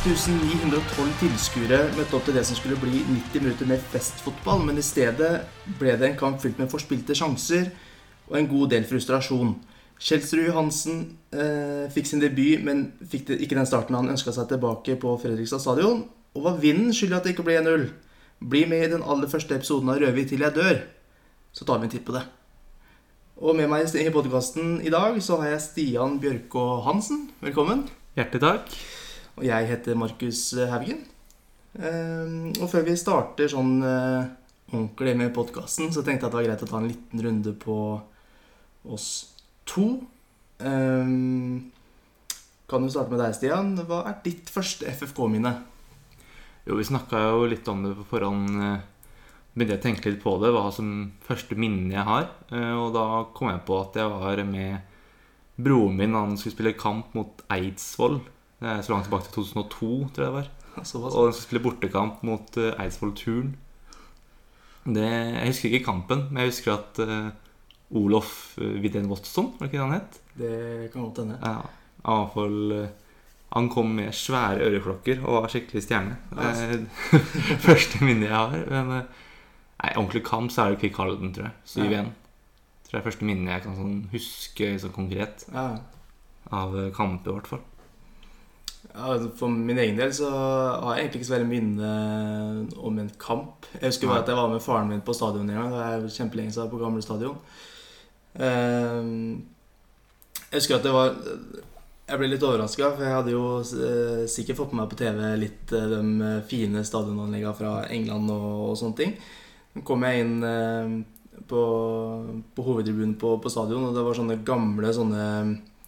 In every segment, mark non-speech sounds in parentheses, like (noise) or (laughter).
7912 tilskuere møtte opp til det som skulle bli 90 minutter med festfotball, men i stedet ble det en kamp fylt med forspilte sjanser og en god del frustrasjon. Kjelsrud Johansen eh, fikk sin debut, men fikk det, ikke den starten han ønska seg tilbake på Fredrikstad stadion. Og var vinden skyld at det ikke ble 1-0? Bli med i den aller første episoden av Rødhvit til jeg dør, så tar vi en titt på det. Og med meg i podkasten i dag så har jeg Stian Bjørkå Hansen. Velkommen. Hjertelig takk. Og jeg heter Markus Haugen. Ehm, og før vi starter sånn eh, ordentlig med podkasten, så tenkte jeg at det var greit å ta en liten runde på oss to. Kan du starte med deg, Stian? Hva er ditt første FFK-minne? Jo, vi snakka jo litt om det på forhånd. eh, Begynte jeg å tenke litt på det, hva som første minne jeg har. Eh, Og da kom jeg på at jeg var med broren min han skulle spille kamp mot Eidsvoll. Det er så langt tilbake til 2002, tror jeg det var. Og den skulle spille bortekamp mot eh, Eidsvoll Turn. Det, jeg husker ikke kampen, men jeg husker at uh, Olof uh, Widén Watson, var det ikke det han het? Det kan godt hende. Ja, avfall, eh, han kom med svære øreklokker og var skikkelig stjerne. Er det (laughs) første minnet jeg har. Men eh, nei, ordentlig kamp så er det Kvikk Halden, tror jeg. 7-1. Ja. Tror jeg er første minne jeg kan sånn huske sånn konkret Ja. av eh, i hvert fall. Ja, For min egen del så har jeg egentlig ikke så veldig minne om en kamp. Jeg husker bare at jeg var med faren min på stadion en gang. Det er kjempelenge siden på gamle stadion. Ehm, Jeg husker at det var Jeg ble litt overraska, for jeg hadde jo eh, sikkert fått med meg på TV litt eh, de fine stadionanleggene fra England og, og sånne ting. Så kom jeg inn eh, på, på hovedtribunen på, på stadion, og det var sånne gamle sånne Jeg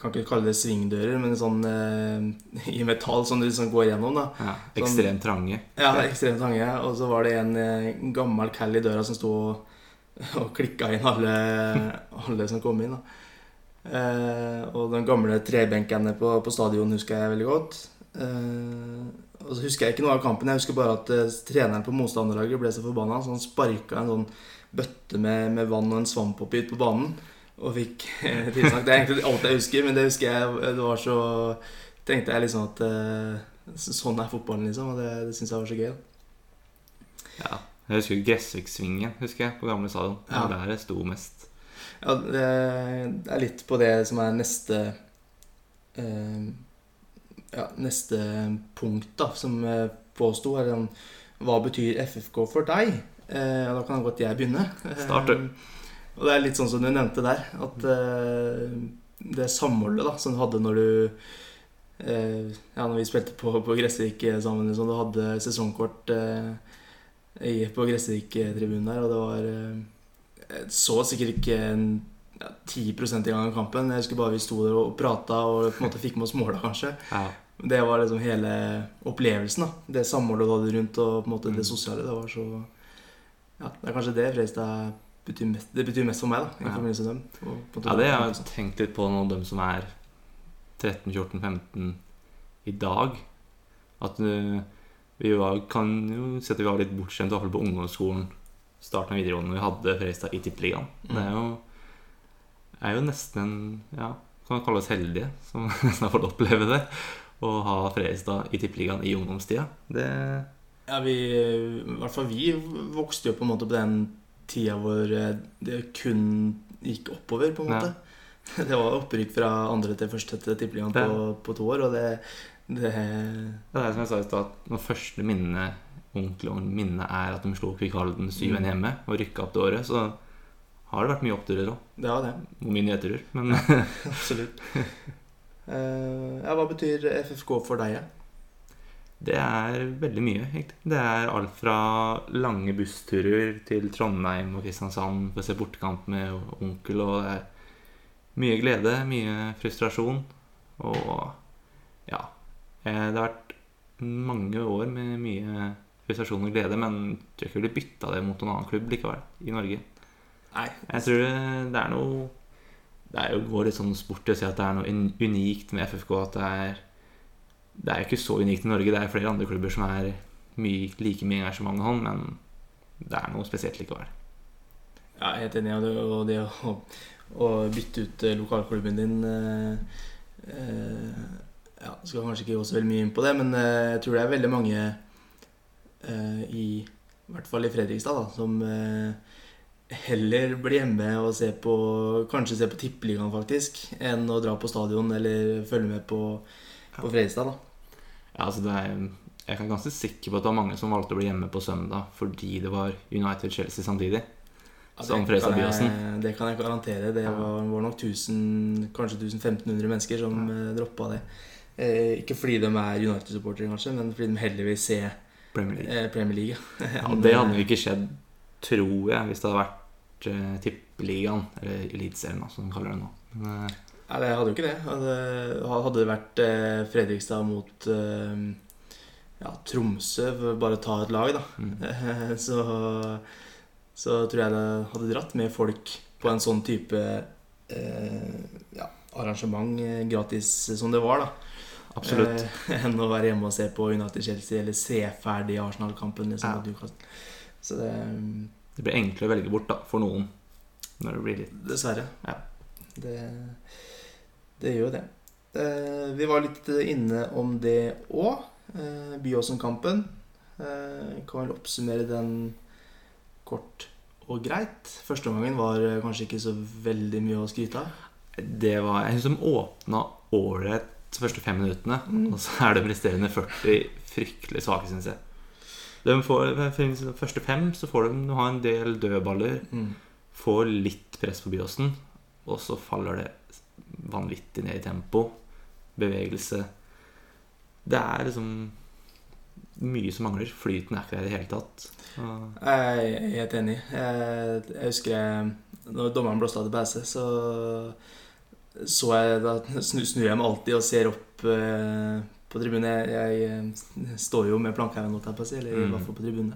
kan ikke kalle det svingdører, men sånn eh, (laughs) i metall som du liksom går gjennom. da Ja, ekstremt trange. ja, ekstremt trange. Og så var det en eh, gammel cal i døra som sto og, (laughs) og klikka inn alle, (laughs) alle som kom inn. da. Eh, og den gamle trebenkene på, på stadion husker jeg veldig godt. Eh, og så husker jeg ikke noe av kampen. Jeg husker bare at eh, treneren på motstanderlaget ble så forbanna, så han sparka en sånn bøtte med, med vann og en svamp oppi ut på banen. Og fikk eh, tilsnakk. Det er egentlig alt jeg husker, men det husker jeg det var så Tenkte jeg liksom at eh, sånn er fotballen, liksom. Og det, det syns jeg var så gøy. Ja. Jeg husker Gressviksvingen husker jeg, på gamle stadion. Ja. der jeg sto mest. Ja, det det er litt på det som er neste eh, Ja, neste punkt, da, som påsto. sånn, Hva betyr FFK for deg? Eh, da kan godt jeg begynne. Start, du. Og det er litt sånn som du nevnte der, at eh, det samholdet da, som du hadde når du eh, Ja, når vi spilte på, på Gressvik sammen, liksom, du hadde sesongkort eh, på Gressvik-tribunen der, og det var så sikkert ikke en, ja, 10 i gang av kampen. Jeg husker bare vi sto der og prata og på en måte fikk med oss måla, kanskje. Ja. Det var liksom hele opplevelsen. da Det samholdet du hadde rundt, og på en måte det Mm. sosiale. Det var så Ja, det er kanskje det Fredrikstad betyr mest, det betyr mest for meg, da. I Ja. dem. Ja, det har jeg tenkt litt på nå, dem som er 13, 14, 15 i dag. At uh, vi var, kan jo si at vi var litt bortskjemt, i hvert fall på ungdomsskolen, starten av videregående, når vi hadde Fredrikstad i Tippeligaen. Mm. Det er jo, er jo nesten en Ja, kan kalle oss heldige som (laughs) nesten har fått oppleve det. Å ha Fredrikstad i Tippeligaen i ungdomstida. Det Ja, vi, I hvert fall vi vokste jo på en måte på den tida hvor eh, det kun gikk oppover, på en Ja. måte. (laughs) Det var opprykk fra andre til første til tippeligaen på, Ja. på to år, og det, det Det er som jeg sa i stad, når første minne ordentlig minne er at de slo Kvikk Halden 7-1 Mm. hjemme og rykka opp det året, så har det vært mye oppturer òg. Det var det. Og mye nedturer. Men (laughs) Absolutt. Uh, (laughs) ja, hva betyr FFK for deg? Ja? Det er veldig mye, egentlig. Det er alt fra lange bussturer til Trondheim og Kristiansand for å se bortekamp med onkel, og det er mye glede, mye frustrasjon. Og ja eh, Det har vært mange år med mye frustrasjon og glede, men jeg tror ikke jeg ville bytta det mot en annen klubb likevel, i Norge. Nei. Jeg tror det, det er noe Det er jo går litt sånn sport i å si at det er noe unikt med FFK. At det er Det er jo ikke så unikt i Norge. Det er flere andre klubber som er mye, like mye engasjement og han, men det er noe spesielt likevel. Ja, jeg er helt enig. i det, og det å, å bytte ut eh, lokalklubben din eh, eh, ja, Skal kanskje ikke gå så veldig mye inn på det, men eh, jeg tror det er veldig mange eh, i, i hvert fall i Fredrikstad da, som heller blir hjemme og ser på Kanskje ser på Tippeligaen, faktisk, enn å dra på stadion eller følge med på, på Fredrikstad. da. Ja, altså det er, jeg er ganske sikker på at det var mange som valgte å bli hjemme på søndag fordi det var United-Chelsea samtidig. Ja, Som jeg- Byåsen. Det kan jeg garantere. Det var, var nok 1000, kanskje 1500 mennesker som Ja. ja. droppa det. Eh, ikke fordi de er United-supportere, kanskje, men fordi de heller vil se Premier League. eh, Premier League. Ja, det hadde jo ikke skjedd, tror jeg, hvis det hadde vært eh, Tippeligaen, eller Eliteserien, som de kaller det nå. Men, eh, Nei, det hadde jo ikke det. Hadde, hadde det vært eh, Fredrikstad mot eh, ja, Tromsø, bare ta et lag, da, mm. (laughs) så, så tror jeg det hadde dratt med folk på en sånn type eh, ja, arrangement, eh, gratis som det var, da. Absolutt. (laughs) Enn å være hjemme og se på United-Chelsea eller se ferdig Arsenal-kampen. Liksom, Ja. Så det Det blir enklere å velge bort da, for noen. Når det blir litt Dessverre. Ja. Det, det gjør det. Eh, vi var litt inne om det òg. Eh, Byåsen-kampen. Eh, kan vel oppsummere den kort og greit. Første omgangen var eh, kanskje ikke så veldig mye å skryte av. Det var Jeg syns de åpna ålreit de første fem minuttene, Mm. og så er de resterende 40 fryktelig svake, syns jeg. De får, de første fem så får de ha en del dødballer, Mm. får litt press på Byåsen, og så faller det vanvittig ned i tempo. Bevegelse. Det er liksom mye som mangler. Flyten er ikke der i det hele tatt. Og, Jeg er helt enig. Jeg, jeg husker jeg, når dommeren blåste av til pause, så så jeg Da snur jeg meg alltid og ser opp eh, på tribunen. Jeg, jeg eh, står jo med plankhaugen, holdt jeg på å si, eller i Mm. hvert fall på tribunen.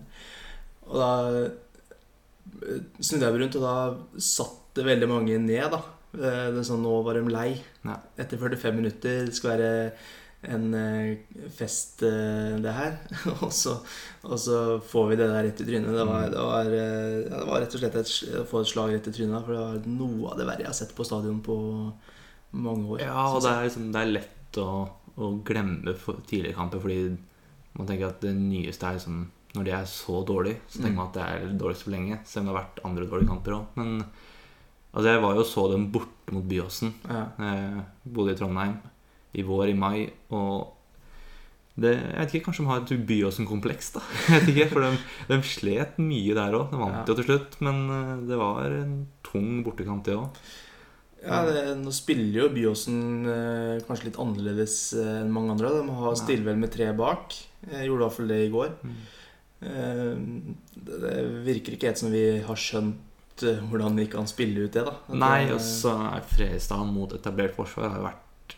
Og da eh, snudde jeg meg rundt, og da satt det veldig mange ned, da. Eh, Det er sånn, Nå var de lei. Ja. Etter 45 minutter. Det skal være en eh, fest, eh, det her. (laughs) og, så, og så får vi det der rett i trynet. Det var, det var, ja, det var rett og slett et, å få et slag rett i trynet. For det var noe av det verre jeg har sett på stadion på mange år. ja, og det er, liksom, det er lett å, å glemme tidligere kamper, fordi man tenker at det nyeste er liksom Når de er så dårlige, så tenker Mm. man at det er dårligst for lenge. Selv om det har vært andre dårlige kamper òg. Altså, jeg var jo så dem borte mot Byåsen. ja. Jeg bodde i Trondheim i vår, i mai, og det, jeg vet ikke, Kanskje de har et Byåsen-kompleks, da. (laughs) Jeg vet ikke, For de, de slet mye der òg. De vant Ja. jo til slutt, men eh, det var en tung bortekamp, det òg. Ja, det, Nå spiller jo Byåsen eh, kanskje litt annerledes eh, enn mange andre. De har stiller vel med tre bak. Jeg gjorde i hvert fall det i går. Eh, det, det virker ikke helt som vi har skjønt eh, hvordan vi kan spille ut det. da At Nei, og så er Fredrikstad mot etablert forsvar har jo vært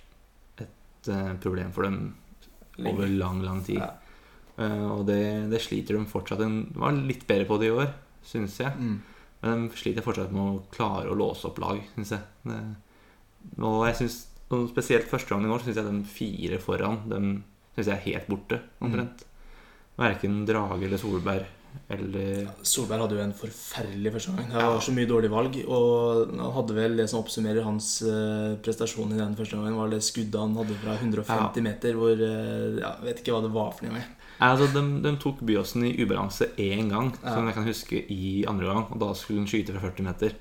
et eh, problem for dem over lang, lang tid. Ja. Eh, og det, det sliter de fortsatt De var litt bedre på det i år, syns jeg. Mm. Men de sliter fortsatt med å klare å låse opp lag, syns jeg. Det, og jeg synes, og spesielt første gang i år syns jeg de fire foran dem synes jeg er helt borte, omtrent. Verken Drage eller Solberg eller Solberg hadde jo en forferdelig første gang. Det var så mye dårlige valg. Og han hadde vel det som oppsummerer hans eh, prestasjon i den første gangen, var det skuddet han hadde fra 150 meter, hvor eh, ja, Jeg vet ikke hva det var for noe. jeg. Altså, de, de tok Byåsen i ubalanse én gang, Ja. som jeg kan huske i andre gang. Og da skulle hun skyte fra 40 meter.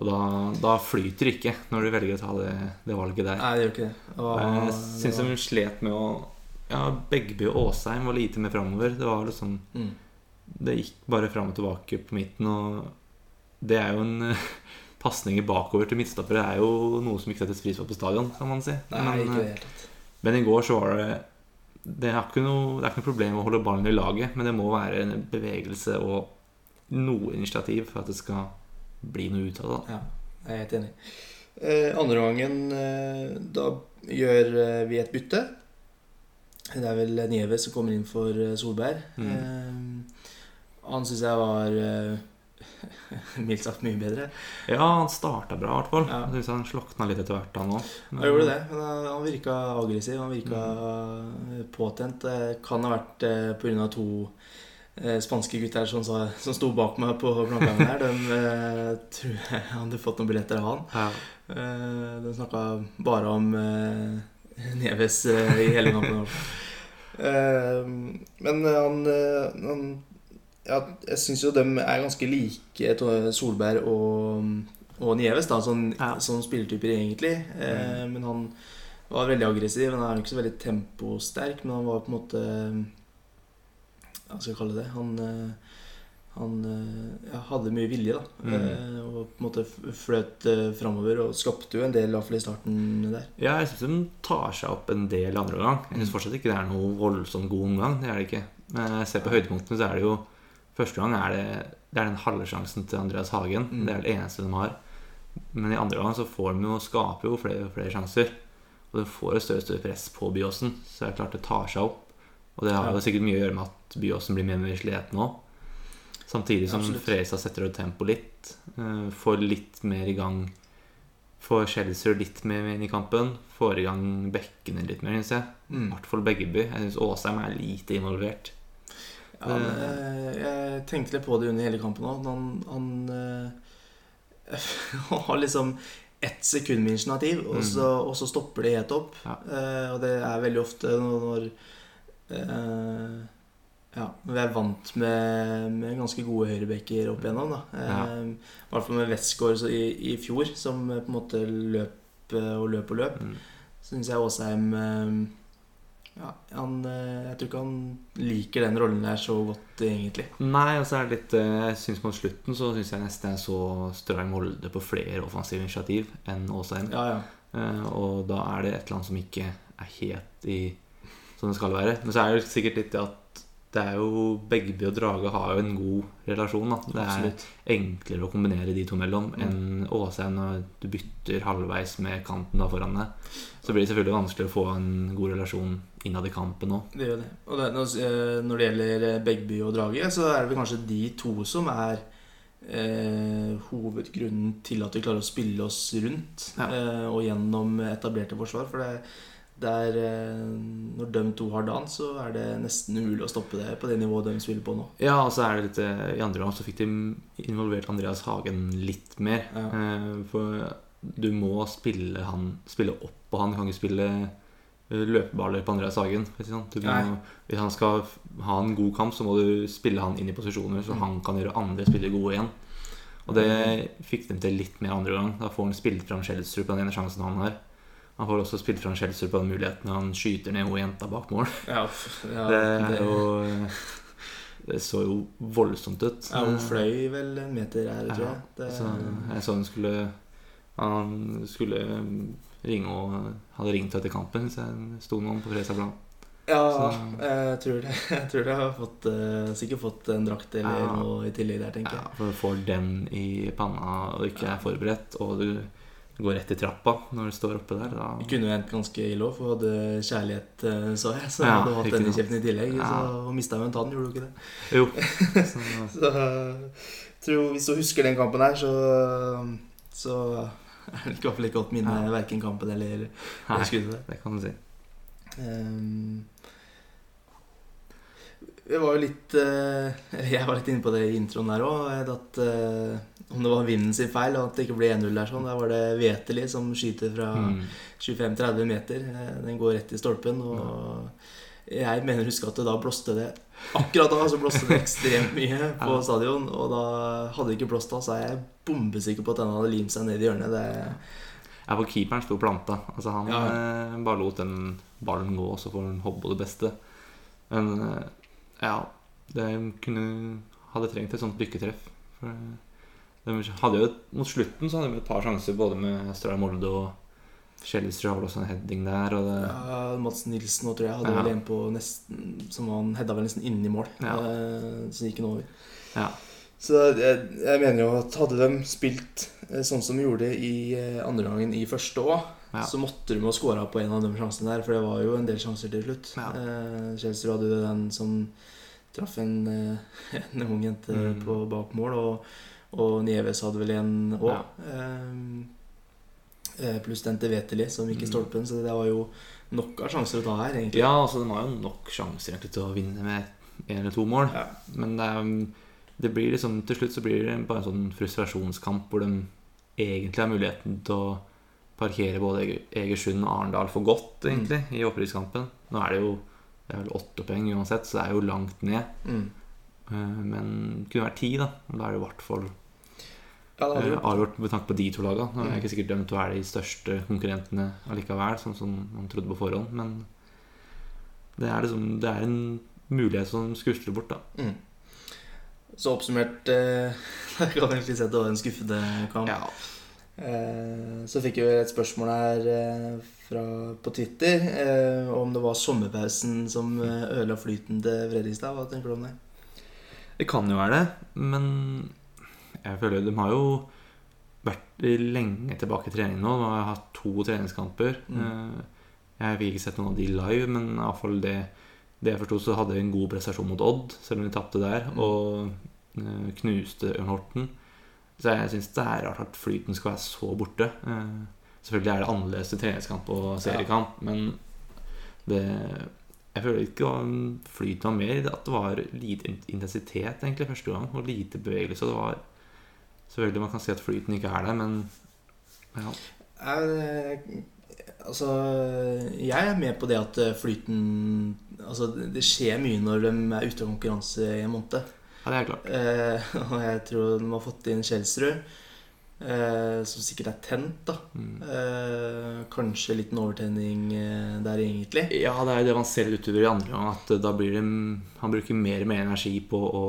Og da, da flyter det ikke når du velger å ta det, det valget der. Nei, det gjør ikke det. Og, jeg det syns de slet med å Ja, Begby og Åsheim var lite med framover. Det var liksom mm. Det gikk bare fram og tilbake på midten, og det er jo en (laughs) uh, Pasninger bakover til midtstoppere er jo noe som ikke settes pris på på stadion, kan man si. Nei, Men, ikke i eh, tatt. men i går så var det det er, ikke noe, det er ikke noe problem å holde ballen i laget, men det må være en bevegelse og noe initiativ for at det skal bli noe ut av det. Ja, jeg er helt enig. Eh, andre gangen eh, Da gjør eh, vi et bytte. Det er vel Nieve som kommer inn for eh, Solberg. Mm. Eh, han syns jeg var eh, (laughs) mildt sagt mye bedre. Ja, han starta bra, i hvert fall. Ja. Jeg synes han slokna litt etter hvert, han òg. Han gjorde det. men Han virka aggressiv, han virka Mm. eh, påtent. Det kan ha vært eh, pga. to eh, spanske gutter som, sa, som sto bak meg på plankegangen her. De eh, tror jeg hadde fått noen billetter av han. Ja. Eh, De snakka bare om eh, Neves eh, i hele kampen. (laughs) Eh, men han, eh, han ja, Jeg syns jo de er ganske like, Solberg og, og Nieves, da, sånn, Ja. som spilletyper egentlig. Eh, Men han var veldig aggressiv. Han er ikke så veldig temposterk, men han var på en måte Hva skal jeg kalle det? Han, eh, han eh, ja, hadde mye vilje, da. Mm. Eh, Og på en måte fløt eh, framover og skapte jo en del, i i starten der. Ja, jeg syns de tar seg opp en del andre omgang. Jeg syns fortsatt ikke det er noe voldsomt god omgang. Det er det ikke. Men jeg ser på høydepunktene, så er det jo Første gang er det, det er den halve sjansen til Andreas Hagen. Mm. Det er det eneste de har. Men i andre gang så får de jo skape jo flere og flere sjanser. Og de får et større og større press på Byåsen. Så det er klart det tar seg opp. Og det har jo sikkert mye å gjøre med at Byåsen blir mer med sliten nå. Samtidig som Absolutt. Fredrikstad setter opp tempo litt. eh, Får litt mer i gang Får Chelsea litt mer inn i kampen. Får i gang bekkene litt mer, syns jeg. I Mm. hvert fall Beggerby. Jeg syns Åsheim er lite involvert. Ja, men, eh, jeg tenkte litt på det under hele kampen òg. Han, han eh, (laughs) har liksom ett sekund med initiativ, og, Mm. så, og så stopper det helt opp. Ja. Uh, og det er veldig ofte når, når uh, ja, vi er vant med, med ganske gode høyrebacker opp igjennom. Da. Ja. Uh, I hvert fall med Westgård i, i fjor, som eh, på en måte løp eh, og løp og løp. Mm. Syns jeg Åsheim eh, ja, han, eh, Jeg tror ikke han liker den rollen der så godt, egentlig. Nei, og så er det litt eh, Jeg synes Mot slutten så syns jeg nesten jeg så Strøm Molde på flere offensive initiativ enn Åsheim. Ja, ja. Eh, Og da er det et eller annet som ikke er helt i som det skal være. Men så er det sikkert litt det at det er jo Begby og Drage har jo en god relasjon. da Det er Absolutt. enklere å kombinere de to mellom Mm. enn Åsheim når du bytter halvveis med kanten da foran deg. Så blir det selvfølgelig vanskeligere å få en god relasjon innad i kampen òg. Det gjør det. Og det, når, eh, det gjelder eh, Begby og Drage, så er det vel kanskje de to som er eh, hovedgrunnen til at vi klarer å spille oss rundt Ja. eh, og gjennom etablerte forsvar. For det, det er eh, Når de to har dans, så er det nesten umulig å stoppe det på det nivået de spiller på nå. Ja, og så er det litt eh, I andre gang så fikk de involvert Andreas Hagen litt mer. Ja. Eh, For du må spille han Spille opp på han. Du kan ikke spille løpeballer på Andreas Hagen. sånn. Du må, hvis han skal ha en god kamp, så må du spille han inn i posisjoner, så Mm. han kan gjøre andre spillere gode igjen. Og det fikk de til litt mer andre gang. Da får han spilt fram Schjelderup på den ene sjansen han har. Han får også spilt fram Schjelderup på den muligheten han skyter ned hun jenta bak mål. Ja, ja, det er jo Det så jo voldsomt ut. ja, Hun fløy vel en meter her, tror jeg. Det, Så jeg så hun skulle Han skulle ringe og hadde ringt etter kampen, så jeg sto noen på Fresa Blad. ja, jeg tror det. (laughs) Jeg tror det har fått, eh, sikkert fått en drakt eller Ja. noe i tillegg der, tenker jeg. Ja, for du får den i panna og ikke er forberedt, og du går rett i trappa når du står oppe der. Da Det kunne jo endt ganske ille òg, for hadde kjærlighet, eh, så jeg. Så Ja, hadde hatt den i kjeften i tillegg. Ja. Så hun mista jo en tann, gjorde du ikke det? Jo. (laughs) Så, Så jeg tror Hvis du husker den kampen her, så Så er det i hvert fall ikke godt minne Ja. verken kampen eller, eller skuddet det kan du si. Um, Vi var jo litt eh, jeg var litt inne på det i introen der òg. At eh, om det var vinden sin feil, og at det ikke ble 1-0 der sånn. Der var det Veteli som skyter fra Mm. 25-30 meter. Eh, Den går rett i stolpen. Og jeg mener å huske at det da blåste det Akkurat da så blåste det ekstremt mye (laughs) på stadion. Og da hadde det ikke blåst da, så er jeg bombesikker på at den hadde limt seg ned i hjørnet. Det, Ja, for keeperen sto planta. Altså Han Ja. eh, bare lot den ballen gå, så får han hoppe på det beste. Men eh, ja Det kunne hadde trengt et sånt lykketreff. For hadde jo Mot slutten så hadde vi et par sjanser både med Stray Molde og Kjellstrøm har vel også en heading der. Det, Ja, Mats Nilsen og tror jeg, hadde Ja. vel en på nesten Som han hedda vel nesten inn i mål. Ja. Eh, så gikk han over. ja. Så jeg, jeg mener jo at hadde de spilt eh, sånn som de gjorde i eh, andre gangen i første òg, Ja. så måtte de jo skåra på en av de sjansene der, for det var jo en del sjanser til slutt. Ja. Eh, hadde jo den som traff en, (laughs) en ung jente Mm. på bak mål, og, og Nieves hadde vel en òg. Ja. Eh, pluss den til Veteli som gikk i Mm. stolpen, så det var jo nok av sjanser å ta her, egentlig. ja, altså den har jo nok sjanser egentlig til å vinne med én eller to mål. Ja. Men det, er, det blir liksom til slutt så blir det bare en sånn frustrasjonskamp hvor de egentlig har muligheten til å parkere både Egersund og Arendal for godt, egentlig, i opprykkskampen. Nå er det jo det er vel åtte poeng uansett, så det er jo langt ned. Mm. Eh, Men det kunne vært ti, da. Da er det i hvert fall Ja, det eh, avgjort med tanke på de to lagene. Jeg er Mm. ikke sikkert til å være de største konkurrentene allikevel, sånn som man trodde på forhånd, men det er liksom Det er en mulighet som skusler bort, da. mm. Så oppsummert eh, (laughs) Jeg kan egentlig si at det var en skuffende kamp. Ja. Eh, så fikk vi et spørsmål her eh, fra, på Twitter eh, om det var sommerpausen som eh, ødela flyten til Fredrikstad. Hva tenker du om det? Det kan jo være det, men jeg føler de har jo vært lenge tilbake i trening nå. Nå har hatt to treningskamper. Mm. Eh, Jeg fikk ikke sett noen av de live, men i hvert fall det, det jeg forsto, så hadde de en god prestasjon mot Odd, selv om de tapte der, Mm. og eh, knuste Ørn Horten. Så jeg syns det er rart at flyten skal være så borte. Eh, Selvfølgelig er det annerledes til treningskamp og seriekamp, men det Jeg føler ikke flyten var mer at det var lite intensitet egentlig første gang, og lite bevegelse. Det var Selvfølgelig man kan si at flyten ikke er der, men ja. Jeg, altså Jeg er med på det at eh, flyten Altså det skjer mye når de er ute av konkurranse i en måned. ja, det er klart. Eh, (laughs) og jeg tror de har fått inn Kjelsrud, eh, som sikkert er tent. da Mm. eh, Kanskje liten overtenning eh, der, egentlig. Ja, det er jo det man ser utover i andre gang. At da blir det Han bruker mer og mer energi på å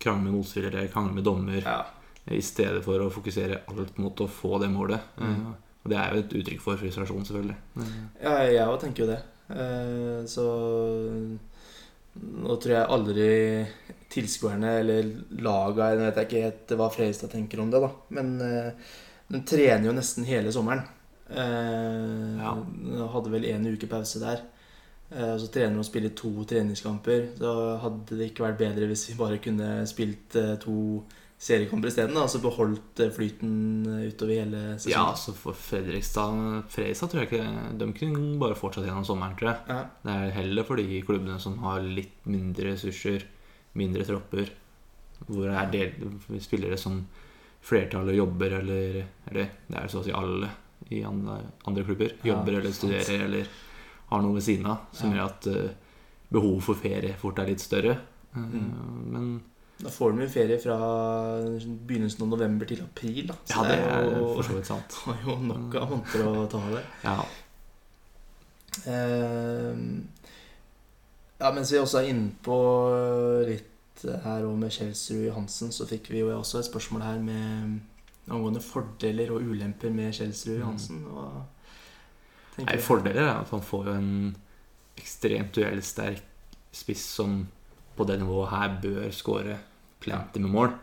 krangle med motspillere, krangle med dommer, Ja. I stedet for å fokusere alt mot å få det målet. Mm. Eh, Og det er jo et uttrykk for frustrasjon, selvfølgelig. Eh, Ja, jeg òg tenker jo det. Eh, Så nå tror jeg aldri tilskuerne eller laga Jeg vet ikke helt hva Fredrikstad tenker om det, da. Men de trener jo nesten hele sommeren. Ja. Hadde vel én uke pause der. Og så trener de og spiller to treningskamper. Så hadde det ikke vært bedre hvis vi bare kunne spilt to seriekamper isteden. Altså beholdt eh, flyten eh, utover hele sesongen. Ja, så for Fredrikstad Fredrikstad tror jeg ikke De kunne bare fortsatt gjennom sommeren, tror jeg. Ja. Det er heller for de klubbene som har litt mindre ressurser, mindre tropper, hvor det er del, spillere som flertallet jobber, eller, eller det er så å si alle i andre, andre klubber, Ja, jobber eller studerer eller har noe ved siden av, som Ja. gjør at uh, behovet for ferie fort er litt større. Uh, Mm. Men Da får de jo ferie fra begynnelsen av november til april. Da. Så ja, det er jo, for så vidt sant. (laughs) har jo nok av måneder å ta av det. Ja, Uh, ja, mens vi også er inne på litt her og med Kjelsrud Johansen, så fikk vi jo også et spørsmål her med angående fordeler og ulemper med Kjelsrud Johansen. Tenker Nei. Fordeler er at han får jo en ekstremt duellsterk spiss som på det nivået her bør skåre plenty med mål.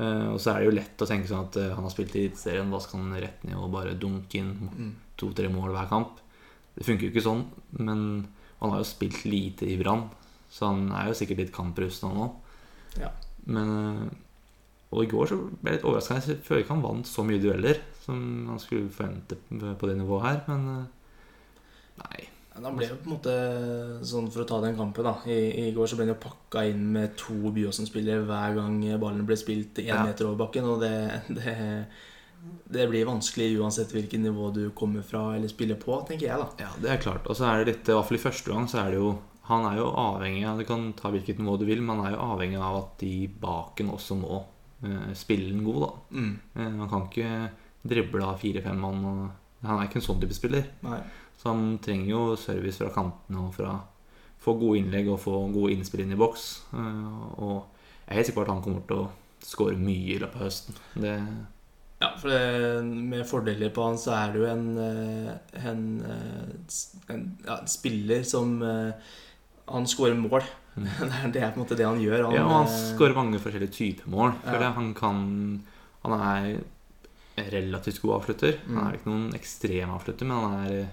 Uh, og så er det jo lett å tenke sånn at uh, han har spilt i Eliteserien, da skal han rett ned og bare dunke inn Mm. to-tre mål hver kamp. Det funker jo ikke sånn, men han har jo spilt lite i Brann, så han er jo sikkert litt kamprusten nå. Ja. Men uh, Og i går så ble jeg litt overraska. Jeg føler ikke han vant så mye dueller som han skulle forvente på det nivået her, men nei. Ja, han ble jo på en måte sånn for å ta den kampen, da. I, i går så ble han jo pakka inn med to Byåsen-spillere hver gang ballen ble spilt én Ja. meter over bakken. Og det, det, det blir vanskelig uansett hvilket nivå du kommer fra eller spiller på, tenker jeg, da. Ja, det er klart. Og så er det litt, i hvert fall i første gang, så er det jo Han er jo avhengig av Du kan ta hvilket nivå du vil, men han er jo avhengig av at de baken også må eh, spille den god, da. Mm. Eh, han kan ikke drible av fire-fem mann. Og, han er ikke en sånn type spiller. Nei. Så han trenger jo service fra kantene og fra få gode innlegg og få gode innspill inn i boks. Eh, og jeg er helt sikker på at han kommer til å skåre mye i løpet av høsten. Det, Ja, for det, med fordeler på han så er det jo en, eh, en, eh, en, ja, en spiller som Han skårer mål. Mm. (laughs) Det er, på en måte det han gjør. Han, ja, og han skårer mange forskjellige typer mål. Ja. Han kan Han er relativt god avslutter. Han Mm. er ikke noen ekstrem avslutter, men han er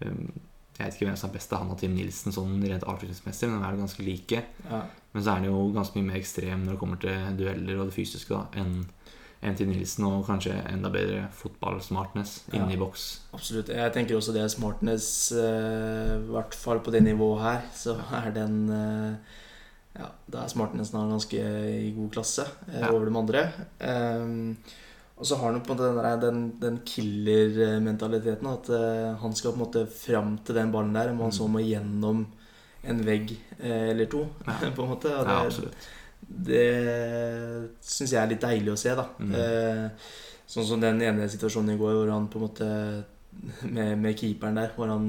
Jeg vet ikke hvem som er best av han og Tim Nilsen sånn rent avslutningsmessig, men de er jo ganske like. ja, Men så er han jo ganske mye mer ekstrem når det kommer til dueller og det fysiske da, enn enn Tim Nilsen, og kanskje enda bedre fotball-smartness inne i boks. absolutt. Jeg tenker også det smartness, eh, i hvert fall på det nivået her, så er den eh, Ja, da er smartnessen ganske i god klasse eh, Ja. over de andre. Ehm, Og så har han på en måte den, den, den killer-mentaliteten. At eh, han skal på en måte fram til den ballen der, om han så må gjennom en vegg eh, eller to. Ja. (laughs) på en måte. Og Ja, det, absolutt. det syns jeg er litt deilig å se, da. Mm. Eh, sånn som den ene situasjonen i går hvor han på en måte (laughs) Med, med keeperen der, hvor han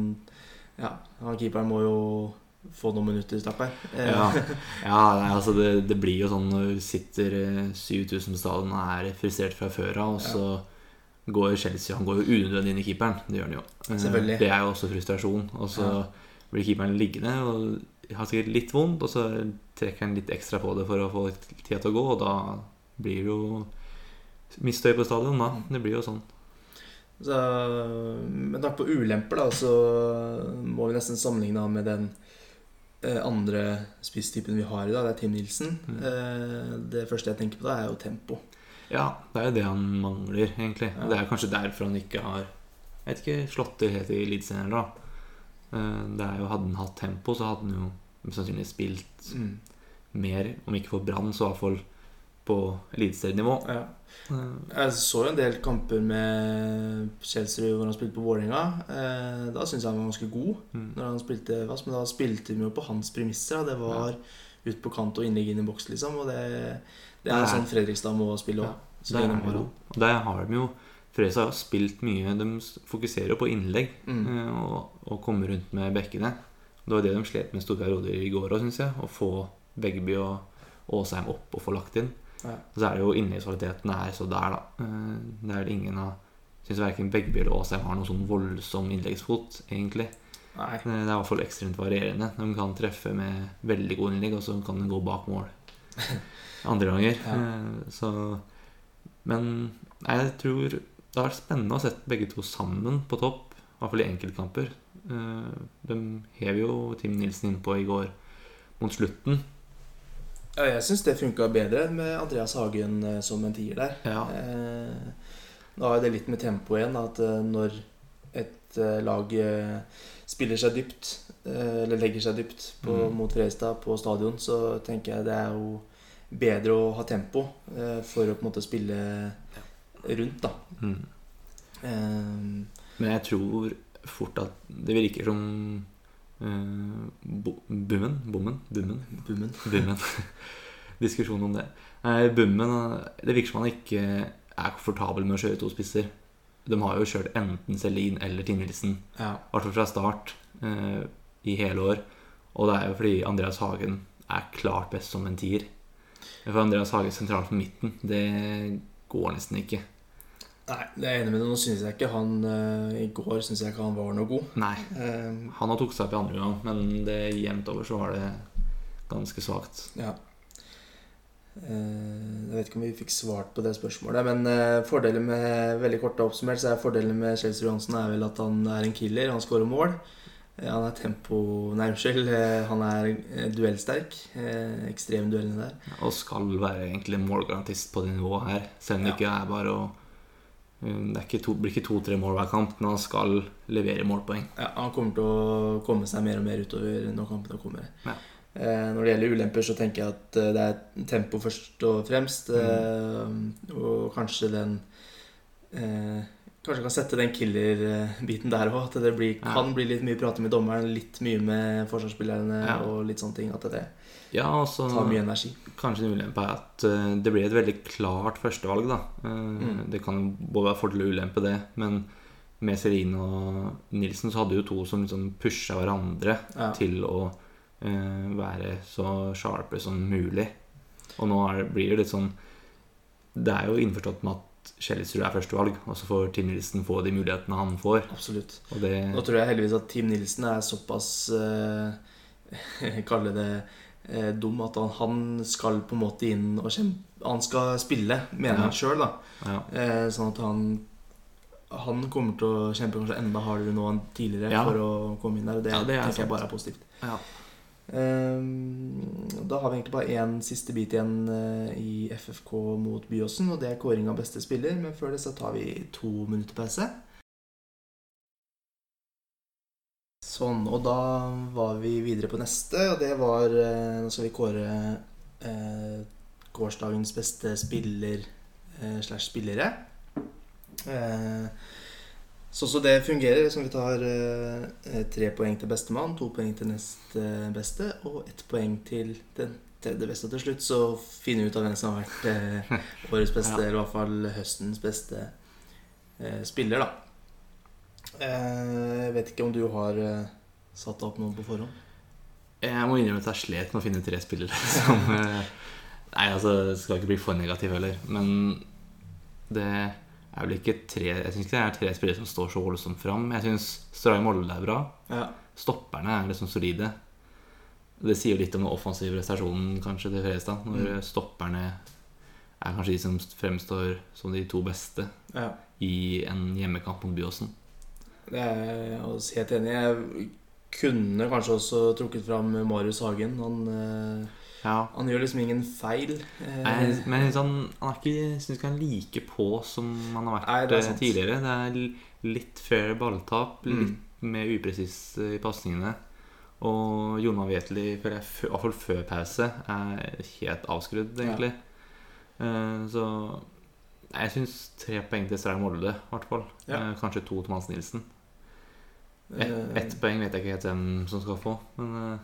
Ja, han keeperen må jo få noen minutter, i Eh, Ja, ja nei, altså det, det blir jo sånn når du sitter eh, 7000 på stadion og er frustrert fra før av, og så går Chelsea Han går jo unødvendig inn i keeperen. Det gjør han jo. Eh. Det er jo også frustrasjon. Og så Ja. blir keeperen liggende og har sikkert litt vondt, og så trekker han litt ekstra på det for å få tida til å gå, og da blir det jo mistøy på stadion, da. Det blir jo sånn. Så, med tanke på ulemper, da, så må vi nesten sammenligne med den eh, andre spisstypen vi har i dag. Det er Tim Nilsen. Mm. Eh, det første jeg tenker på da, er jo tempo. Ja, det er jo det han mangler, egentlig. Ja. Det er kanskje derfor han ikke har Jeg vet ikke, slått til helt i Eliteserien heller, da. Eh, Det er jo, Hadde han hatt tempo, så hadde han jo sannsynligvis spilt Mm. mer, om ikke for Brann, så i hvert fall på eliteserienivå. Ja. Jeg så jo en del kamper med Kjelsrud hvor han spilte på Vålerenga. Eh, da syns jeg han var ganske god. mm. Når han spilte fast Men da spilte vi jo på hans premisser. Da. Det var ut på kant og innlegg inn i boks, liksom. Og det, det er sånn Fredrikstad må spille òg. Ja, det har de jo Fredrikstad har spilt mye. De fokuserer jo på innlegg Mm. eh, og, og kommer rundt med bekkene. Det var det de slet med store perioder i går òg, syns jeg. Å få Begby og Åsheim opp og få lagt inn. Ja. Så er det jo innholdsvaliteten er så der, da. Eh, Det er det ingen av Syns verken Begby eller Åsheim har noen sånn voldsom innleggsfot, egentlig. Nei. Eh, Det er i hvert fall ekstremt varierende. De kan treffe med veldig gode innlegg, og så kan de gå bak mål (laughs) andre ganger. Ja. Eh, Så Men jeg tror det har vært spennende å sette begge to sammen på topp, i hvert fall i enkeltkamper. De hev jo Tim Nilsen innpå i går mot slutten. Ja, jeg syns det funka bedre med Andreas Hagen eh, som en tier der. Ja. Eh, da har det litt med tempo igjen. At eh, når et lag spiller seg dypt, eller legger seg dypt på, Mm. mot Fredrikstad på stadion, så tenker jeg det er jo bedre å ha tempo for å på en måte spille rundt, da. Mm. Eh, Men jeg tror fort at det virker som Bummen? Bommen? Bummen? Bummen. Bummen. (laughs) Diskusjon om det. Nei, Bummen Det virker som han ikke er komfortabel med å kjøre to spisser. De har jo kjørt enten Selin eller tinnelsen Nilsen, Ja. hvert fall fra start, eh, i hele år. Og det er jo fordi Andreas Hagen er klart best som en tier. For Andreas Hagen sentralt på midten, det går nesten ikke. Nei, det er jeg enig med deg. Nå syns jeg ikke han uh, I går syns jeg ikke han var noe god. Nei. uh, Han har tok seg opp i andre gang, men det jevnt over så var det ganske svakt. Ja. Uh, Jeg vet ikke om vi fikk svart på det spørsmålet, men eh, fordelen med veldig kort oppsummert, så er fordelen med Chelsea Johansen er vel at han er en killer. Han skårer mål. Eh, Han er tempo... Nei, unnskyld. Han er duellsterk. Ekstrem duellene der. Og skal være egentlig målgarantist på det nivået her. Selv om det Ja. ikke er bare å Det er ikke to, blir ikke to-tre mål hver kamp, men han skal levere målpoeng. Ja, han kommer til å komme seg mer og mer utover når kampene kommer. Ja. Eh, Når det gjelder ulemper, så tenker jeg at eh, det er tempo først og fremst. eh, Og kanskje den eh, Kanskje kan sette den killer-biten der òg. At det blir, Ja. kan bli litt mye prating med dommeren, litt mye med forsvarsspillerne Ja. og litt sånne ting. At det Ja, og tar mye energi. kanskje en ulempe er at uh, det blir et veldig klart førstevalg, da. Uh, Mm. Det kan både være fordel og ulempe, det. Men med Celine og Nilsen så hadde jo to som liksom pusha hverandre Ja. til å uh, være så sharpe som mulig. Og nå er, det- blir det litt sånn Det er jo innforstått med at Kjellesrud er førstevalg, og så får Tim Nilsen få de mulighetene han får. Absolutt. Det Nå tror jeg heldigvis at Team Nilsen er såpass eh, (laughs) Kalle det eh, dum at han, han skal på en måte inn og kjempe Han skal spille, mener Ja. han sjøl, da. ja. Eh, sånn at han Han kommer til å kjempe kanskje enda hardere nå enn tidligere Ja. for å komme inn der. Det, Ja, det er tenker sant. jeg bare er positivt. Ja. Eh, da har vi egentlig bare én siste bit igjen eh, i FFK mot Byåsen, og det er kåring av beste spiller. Men før det så tar vi to minutter pause. Sånn, og da var vi videre på neste, og det var eh, Nå skal vi kåre eh, gårsdagens beste spiller eh, slash spillere. Eh, så så det fungerer. Liksom vi tar eh, tre poeng til bestemann, to poeng til neste beste og ett poeng til den tredje beste. Til slutt så finner vi ut av hvem som har vært eh, (laughs) årets beste, Ja. eller i hvert fall høstens beste eh, spiller, da. Eh, jeg vet ikke om du har eh, satt opp noen på forhånd? Jeg må innrømme at jeg slet med å finne tre spillere (laughs) som eh, Nei, altså, det skal ikke bli for negativ heller. Men det er vel ikke tre Jeg syns ikke det er tre spillere som står så voldsomt fram. Jeg syns Stray Molde er bra. Ja. Stopperne er liksom solide. Det sier litt om den offensive prestasjonen kanskje til Fredrikstad. Når Mm. stopperne er kanskje de som fremstår som de to beste ja. i en hjemmekamp mot Byåsen. Det er jeg helt enig i. Jeg kunne kanskje også trukket fram Marius Hagen. Han, eh, Ja. han gjør liksom ingen feil. Eh, Nei, Men han, han er ikke, jeg synes ikke han er like på som han har vært Nei, det eh, tidligere. Det er litt fair balltap, Mm. litt mer upresis eh, i pasningene. Og Jonna føler i hvert fall før pause, er helt avskrudd, egentlig. Ja. Så jeg syns tre poeng til Stray Molde, i hvert fall. Ja. Kanskje to til Mads Nilsen. Ett et poeng vet jeg ikke helt hvem som skal få, men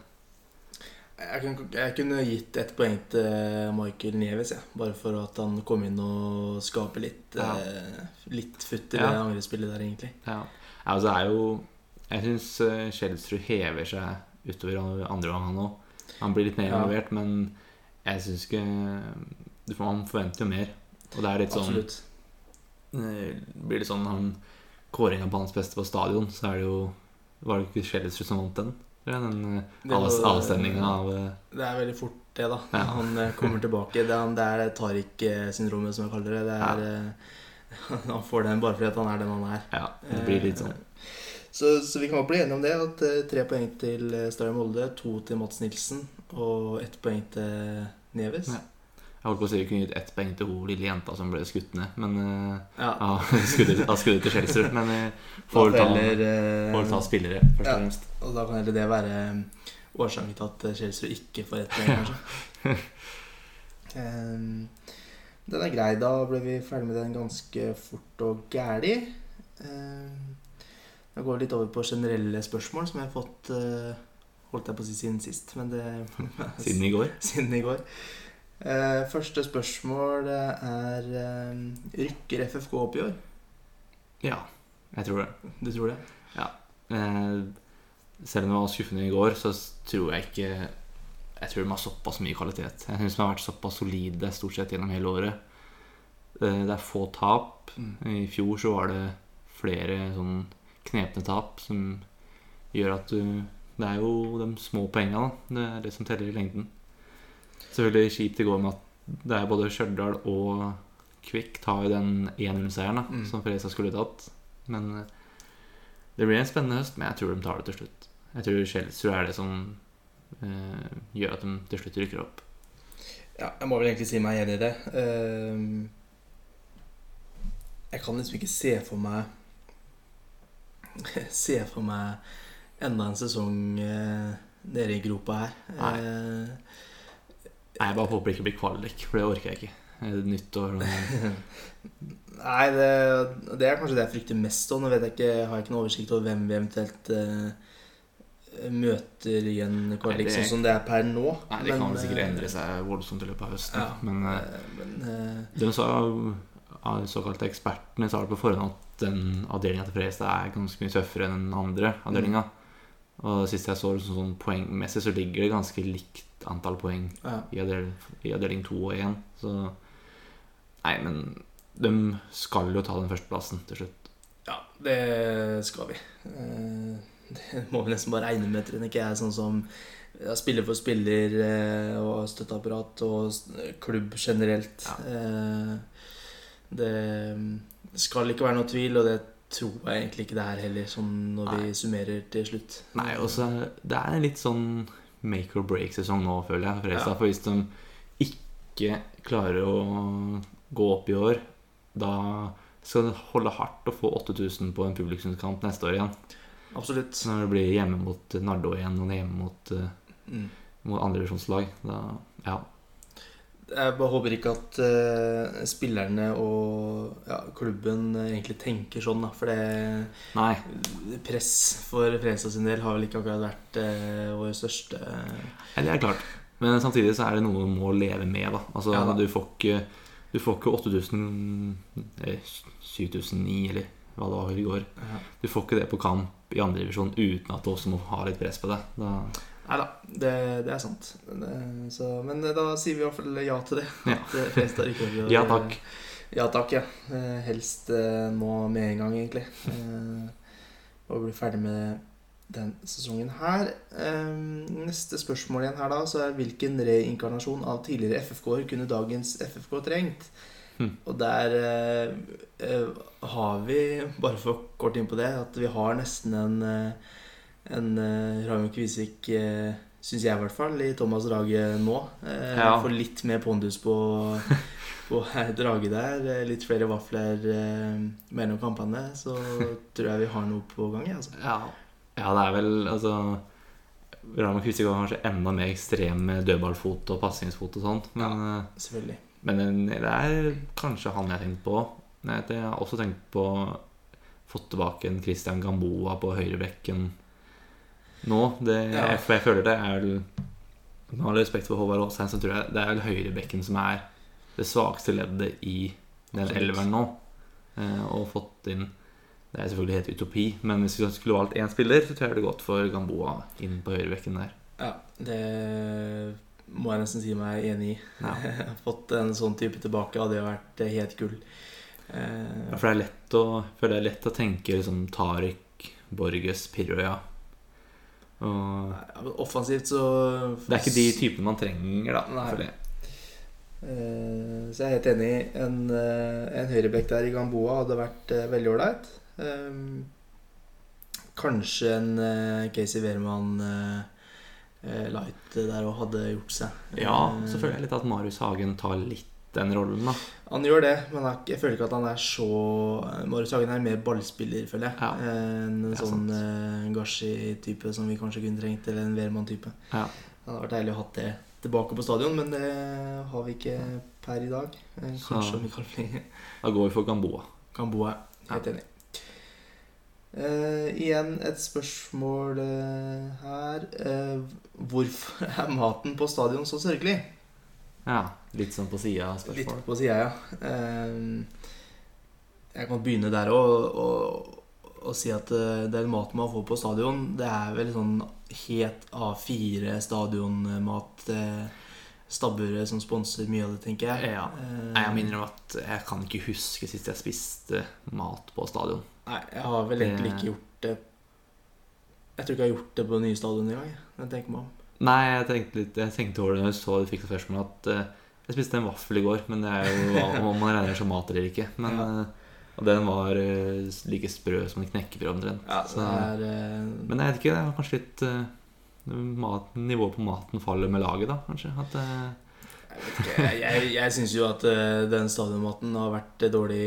jeg, kunne, jeg kunne gitt ett poeng til Michael Nieves, jeg. Bare for at han kom inn og skaper litt, Ja. eh, litt futt i Ja. det angrepsspillet der, egentlig. Ja, ja altså det er jo Jeg syns Schjeldsrud hever seg utover andre gang, han òg. Han blir litt mer Ja. involvert, men jeg syns ikke Man forventer jo mer. Og det er litt sånn Absolutt. eh, Blir det sånn han Kåringa på hans beste på stadion, så er det jo Var det ikke Schjeldsrud som vant den? Eller den eh, avstemninga av eh, Det er veldig fort, det, da. Ja. Han eh, kommer tilbake. Det er, det er Tariq-syndromet, som jeg kaller det. det er, eh, (laughs) han får den bare fordi han er den han er. Ja, det blir litt sånn. Så, så vi kan bare bli enige om det. At tre poeng til eh, Molde, to til Mats Nilsen og ett poeng til Neves. Ja. Jeg holdt på å si vi kunne gitt ett poeng til hun lille jenta som ble skutt ned, men eh, Ja. Ja, (laughs) skuddet, skuddet til Schjeldsrud. Men eh, Da får vel ta, heller, eh, ta spillere, først og fremst. Og da kan heller det være eh, årsaken til at Chelsea ikke får ett poeng, kanskje. (laughs) Den er grei. Da ble vi ferdig med den ganske fort og gæli. Ehm, Da går vi litt over på generelle spørsmål, som jeg har fått eh, Holdt jeg på å si siden sist, men det Siden i går. (laughs) siden i går. Eh, første spørsmål er eh, Rykker FFK opp i år? Ja, jeg tror det. Du tror det? Eh, selv om det var skuffende i går, så tror jeg ikke Jeg tror de har såpass mye kvalitet. Jeg syns de har vært såpass solide stort sett gjennom hele året. Eh, det er få tap. I fjor så var det flere sånn knepne tap som gjør at du Det er jo de små poengene, da. Det er det som teller i lengden. Selvfølgelig kjipt i går med at det er både Stjørdal og Kvikk tar jo den 1-0-seieren da, Mm. som Fredrikstad skulle tatt. Men eh, det blir en spennende høst, men jeg tror de tar det til slutt. Jeg tror Chelsea er det som eh, gjør at de til slutt rykker opp. Ja, jeg må vel egentlig si meg enig i det. Uh, jeg kan liksom ikke se for meg (laughs) Se for meg enda en sesong uh, nede i gropa her. Nei. Eh, Nei, Jeg bare håper det ikke blir kvalik, for det orker jeg ikke. Nyttår Nytt år (laughs) Nei, det, det er kanskje det jeg frykter mest. Og nå vet jeg ikke, har jeg ikke noe oversikt over hvem vi eventuelt uh, møter i en kvalik, sånn som det er per nå. Nei, det kan Men, vel sikkert eh, endre seg voldsomt i løpet av høsten. Ja, Men eh, men uh, de sa av de såkalte ekspertene sa det på forhånd at den avdelinga til Fredrikstad er ganske mye tøffere enn den andre avdelinga. Og sist jeg så det sånn poengmessig, så ligger det ganske likt antall poeng ja. i, avdel, i avdeling 2 og 1. Så Nei, men de skal jo ta den førsteplassen til slutt. Ja, det skal vi. Eh, (laughs) Det må vi nesten bare regne med, Trine. Ikke jeg sånn som spiller for spiller eh, og støtteapparat og klubb generelt. Ja. Det skal ikke være noe tvil, og det tror jeg egentlig ikke det er heller, sånn når vi summerer til slutt. Nei, også, Det er en litt sånn make or break-sesong nå, føler jeg. For, Fredrikstad, Ja. for hvis de ikke klarer å gå opp i år, da skal det holde hardt å få 8000 på en publikumskamp neste år igjen. Absolutt. Når det blir hjemme mot Nardo igjen og hjemme mot, eh, Mm. mot andrevisjonslag. Ja. Jeg bare håper ikke at uh, spillerne og ja, klubben egentlig tenker sånn, da. For det Nei. press for Fredrikstad sin del har vel ikke akkurat vært uh, vår største Ja, det er klart. Men samtidig så er det noe du må leve med, da. Altså, Ja, da. Du får ikke Du får ikke 8000 eller 7009, eller hva det var i går. ja. Du får ikke det på kamp i andredivisjon uten at du også må ha litt press på det. Da, Nei da, det, det er sant. Men, eh, så, men eh, da sier vi i hvert fall ja til det. At eh, ja takk. Ja takk, ja. Eh, Helst eh, nå med en gang, egentlig. Eh, Og bli ferdig med den sesongen her. Eh, Neste spørsmål igjen her da, så er hvilken reinkarnasjon av tidligere FFK-er kunne dagens FFK trengt? Hm. Og der eh, eh, har vi, bare for kort inn på det, at vi har nesten en eh, en uh, Raymond Kvisvik, uh, syns jeg i hvert fall, i Thomas Drage nå. Uh, Ja. Får litt mer pondus på, (laughs) på Drage der. eh, litt flere vafler eh, mellom kampene. Så tror jeg vi har noe på gang. Altså. Ja. ja, det er vel altså Raymond Kvisvik var kanskje enda mer ekstrem med dødballfot og passingsfot og sånt. Men, ja, Selvfølgelig. men det er kanskje han jeg har tenkt på. Nei, Jeg har også tenkt på fått tilbake en Christian Gamboa på høyrebekken nå. Det, Ja. For jeg føler det er vel Med all respekt for Håvard Aasheim, så tror jeg det er vel høyrebekken som er det svakeste leddet i den elveren nå. Eh, og fått inn Det er selvfølgelig helt utopi, men hvis vi skulle valgt én spiller, så tror jeg det hadde gått for Gamboa inn på høyrebekken der. Ja, det må jeg nesten si meg enig i. Ja. (laughs) Fått en sånn type tilbake hadde jo vært eh, helt gull. Eh, Ja, for det er lett å, for det er lett å tenke liksom Tariq, Borges, Pirøya. Og ja, offensivt så det er ikke de typene man trenger, da. Nei. Uh. Så jeg er helt enig. En, uh, en høyrebekk der i Gamboa hadde vært uh, veldig ålreit. Um, Kanskje en Casey Wehrmann eh, eh, light der òg hadde gjort seg. Ja, selvfølgelig. litt at Marius Hagen tar litt den rollen, da. Han gjør det, men jeg, føler ikke at han er så Marius Hagen er mer ballspiller, føler jeg. Ja, En er sånn uh, Gashi-type som vi kanskje kunne trengt, eller en Wehrmann-type. Ja. Det hadde vært deilig å ha det tilbake på stadion, men det har vi ikke per i dag. Eh, Kanskje om vi kan flinge. Da går vi for Gamboa. Gamboa. Helt enig. Uh, igjen et spørsmål eh, her. Uh, hvorfor er maten på stadion så sørgelig? Ja, litt sånn på sida av Litt på sida, ja. Eh, jeg kan begynne der òg og, og si at eh, den maten man får på stadion, det er vel sånn helt A4 stadionmat. Eh, Stabburet som sponser mye av det, tenker jeg. Ja. Jeg må innrømme at jeg kan ikke huske sist jeg spiste mat på stadion. Nei, jeg har vel egentlig ikke gjort det Jeg tror ikke jeg har gjort det på nye stadion engang. jeg. Jeg tenker meg om. Nei, jeg tenkte, litt, jeg tenkte over det når jeg så du fikk det spørsmålet, at eh, jeg spiste en vaffel i går, men det er jo (laughs) om man regner som mat eller ikke. Men, Ja. eh, og den var eh, like sprø som en knekkebrød omtrent. Ja, er, eh, Men jeg vet ikke, det er kanskje litt eh, mat, Nivået på maten faller med laget, da, kanskje. At, Jeg. Jeg, jeg, syns jo at den stadionmaten har vært dårlig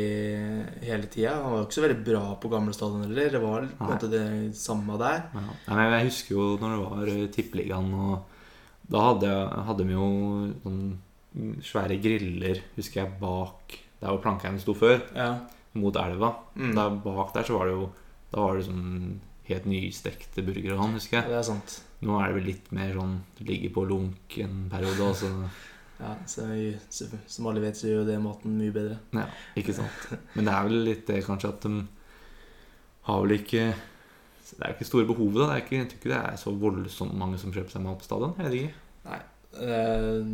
hele tida. Han var jo ikke så veldig bra på gamle stadion heller. Det var på en måte det samme der. ja. Nei, jeg husker jo når det var Tippeligaen, og da hadde, hadde vi jo sånn svære griller, husker jeg, bak der hvor plankene sto før, Ja. mot elva. Mm. Der bak der så var det jo Da var det sånn helt nystekte burgere og sånn, husker jeg. det er sant. Nå er det vel litt mer sånn ligger på lunk en periode, og så (laughs) Ja, så, som alle vet, så gjør jo det maten mye bedre. Ja, ikke sant. Men det er vel litt det kanskje at de har vel ikke Det er jo ikke store behovet, da. Det ikke, jeg tror ikke det er så voldsomt mange som kjøper seg mat på stadion. Jeg vet ikke. Eh,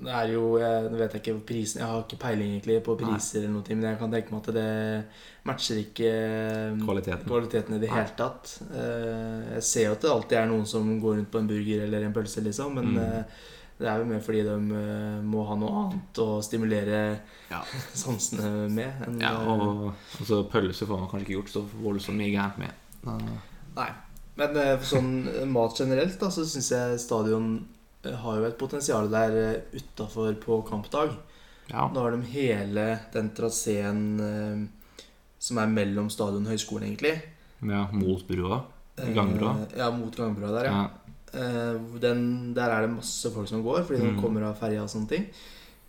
Det er jo Jeg vet ikke prisen Jeg har ikke peiling egentlig på priser eller noe, men jeg kan tenke meg at det matcher ikke eh, Kvaliteten. kvaliteten i det hele tatt. Eh, Jeg ser jo at det alltid er noen som går rundt på en burger eller en pølse, liksom, men Mm. eh, det er jo mer fordi de må ha noe annet å stimulere Ja. (laughs) sansene med. enn, Ja, og altså, pølse får man kanskje ikke gjort så voldsomt mye gærent med. Nei. Men sånn mat generelt, da, så syns jeg stadion har jo et potensial der utafor på kampdag. ja. Da har de hele den traseen eh, som er mellom stadion og høyskolen, egentlig. ja, mot brua. Eh, Gangbrua? Ja, mot gangbrua der, ja. Ja. Eh, den, der er det masse folk som går, fordi de Mm. kommer av ferja og sånne ting.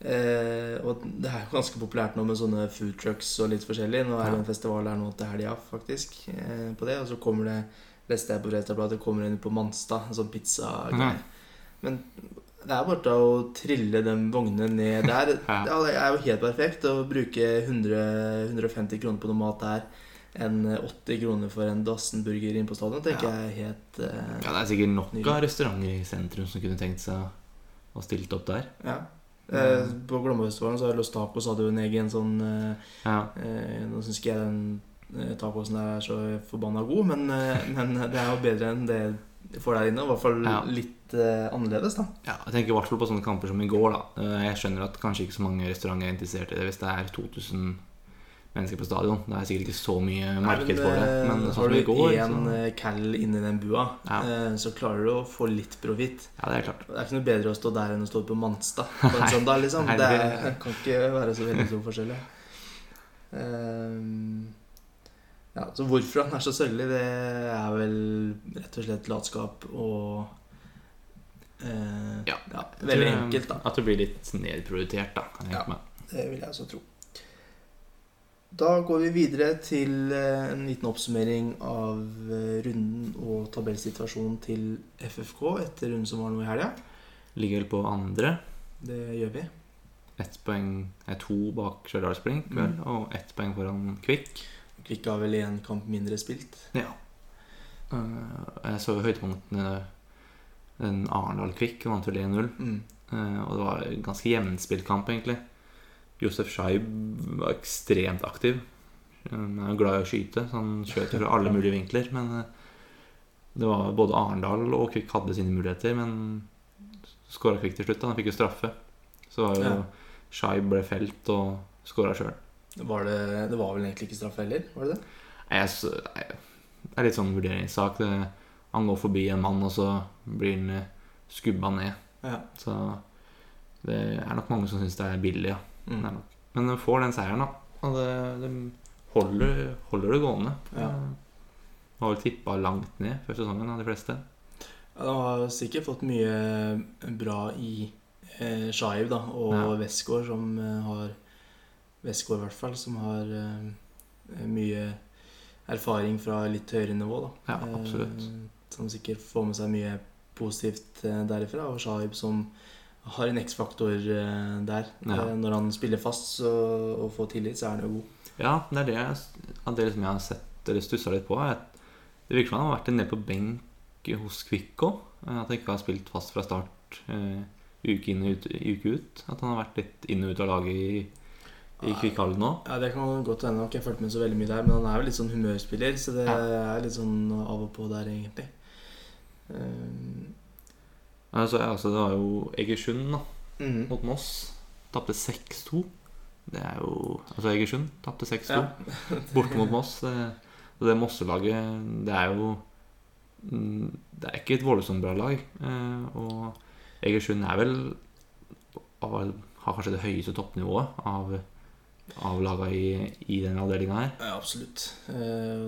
Eh, og det er jo ganske populært nå med sånne food trucks og litt forskjellig. Nå er det en festival der nå til helga, faktisk, eh, på det. Og så kommer det leste jeg på Fredagsbladet, det kommer inn på Manstad, en sånn pizzagreie. Men det er bare å trille den vognene ned der. (laughs) Ja. Det er jo helt perfekt å bruke 100, 150 kroner på noe mat der enn 80 kroner for en Dassenburger inne inn på stadion. tenker Ja. jeg helt uh, Ja, det er sikkert nok nylig. av restauranter i sentrum som kunne tenkt seg å stilt opp der. Ja. Eh, på Glommerfestivalen så har Los Tacos hadde jo en egen sånn uh, Ja, eh, Nå syns ikke jeg den tacosen der er så forbanna god, men, (laughs) men det er jo bedre enn det de får der inne. I hvert fall Ja. litt uh, annerledes, da. ja jeg tenker i hvert fall på sånne kamper som i går. da Eh, Jeg skjønner at kanskje ikke så mange restauranter er interessert i det hvis det er 2000 mennesker på stadion. Det er sikkert ikke så mye marked for det. eh, Men sånn har du går én så, cal inni den bua, Ja. så klarer du å få litt profitt. Ja, det er klart. Det er ikke noe bedre å stå der enn å stå på Manstad (laughs) på en søndag, liksom. Nei, Det det- kan ikke være så veldig stor forskjell. ja. Ja, så hvorfor han er så sølvlig, det er vel rett og slett latskap og eh, Ja. Veldig Jeg tror, enkelt, da. At det blir litt nedprioritert, da. Kan jeg Ja. Det vil jeg også tro. Da går vi videre til eh, en liten oppsummering av eh, runden og tabellsituasjonen til FFK etter runden som var nå i helga. Ligger vel på andre. Det gjør vi. Ett poeng er to bak Stjørdals Blink, Mm. og ett poeng foran Kvikk. Kvikk har vel én kamp mindre spilt. Ja. Eh, Jeg så høydepunktene den Arendal-Kvikk vant vel 1-0. Mm. Eh, Og det var en ganske jevnspilt kamp, egentlig. Josef Scheib var ekstremt aktiv. Han er glad i å skyte, så han skjøt fra alle mulige vinkler. Men eh, det var både Arendal og Kvikk hadde sine muligheter, men skåra Kvikk til slutt. Han fikk jo straffe. Så var jo Ja. Scheib ble felt og skåra sjøl. Var det, det var vel egentlig ikke straff heller? Var det det? Jeg, jeg, det er litt sånn vurderingssak. Det, han går forbi en mann, og så blir han eh, skubba ned. Ja. Så det er nok mange som syns det er billig, ja. Det Mm. er nok. Men de får den seieren, da. Og det, det holder, holder det gående. Ja. De har vel tippa langt ned før sesongen, av de fleste. Ja, de har sikkert fått mye bra i eh, Shaiv da, og Ja. Westgård, som eh, har Westgård i hvert fall, som har eh, mye erfaring fra litt høyere nivå. Da. Ja, absolutt. Eh, som sikkert får med seg mye positivt eh, derifra. Og Shaib som har en X-faktor der. Ja. Når han spiller fast så, og får tillit, så er han jo god. Ja, det er det, det liksom jeg har sett eller stussa litt på. Det virker som han har vært en del på benk hos Kvikko. At han ikke har spilt fast fra start uke inn og ut, uke ut. At han har vært litt inn og ut av laget i, i Kvikhallen nå. Ja, Det kan godt hende. Jeg har ikke fulgt med så veldig mye der, men han er jo litt sånn humørspiller, så det er litt sånn av og på der, egentlig. Um, Altså, altså, det var jo Egersund da, mm. mot Moss. Tapte 6-2. Det er jo Altså, Egersund tapte 6-2 Ja. (laughs) borte mot Moss. Det, og det Mosselaget, det er jo mm, Det er ikke et voldsomt bra lag. Eh, og Egersund er vel har har kanskje det høyeste toppnivået av, av laga i, i den avdelinga her. Ja, absolutt. Eh,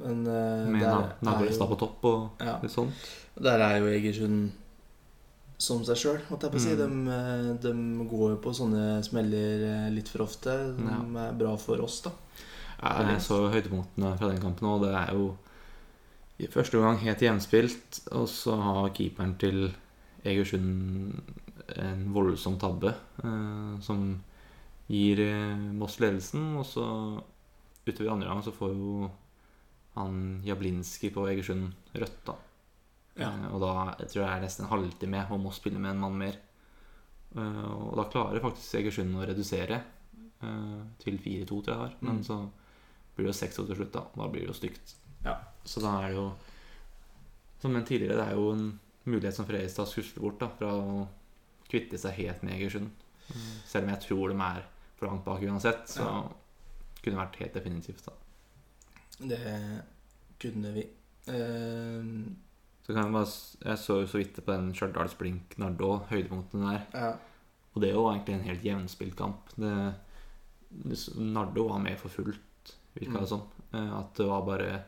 men eh, Med Naglestad på topp og ja, litt sånt. der er jo Egersund som seg sjøl, måtte jeg på å si. Mm. De, eh, de går jo på sånne smeller litt for ofte, som er bra for oss, da. Ja, jeg så høydepunktene fra den kampen, og det er jo i første omgang helt jevnspilt. Og så har keeperen til Egersund en voldsom tabbe eh, som gir eh, Moss ledelsen. Og så utover andre gang så får jo han Jablinski på Egersund rødt, da. Ja. Eh, og da jeg tror jeg er nesten en halvtime og må spille med en mann mer. Eh, og da klarer faktisk Egersund å redusere til 4-2, tror jeg var. Men Mm. så blir det jo 6-2 til slutt, da. Da blir det jo stygt. Ja. Så da er det jo Som en tidligere, det er jo en mulighet som Fredrikstad skusler bort da, fra å kvitte seg helt med Egersund. Eh, Selv om jeg tror de er for langt bak uansett, så Ja. kunne det vært helt definitivt. da Det kunne vi. Uh... Så kan jeg bare Jeg så jo så vidt på den Stjørdals Blink Nardå, høydepunktene der. ja. Og det var egentlig en helt jevnspilt kamp. Det, det, Nardo var med for fullt, virka Mm. det som. Sånn. At det var bare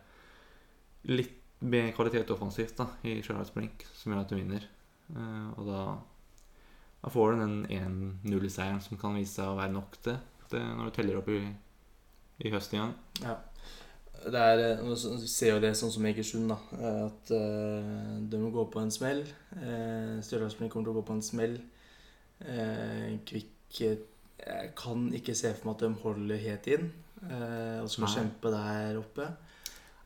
litt mer kvalitet offensivt da, i Charles Blink, som gjør at du vinner. Eh, og da, da får du den 1-0-seieren som kan vise seg å være nok til når du teller opp i, i høst igjen. Ja. Det er, vi ser jo det sånn som Egersund, da. eh, At uh, de må gå på en smell. Uh, Stjørdalsblink kommer til å gå på en smell. Uh, Kvikk eh, Jeg kan ikke se for meg at de holder helt inn uh, og skal Nei. kjempe der oppe.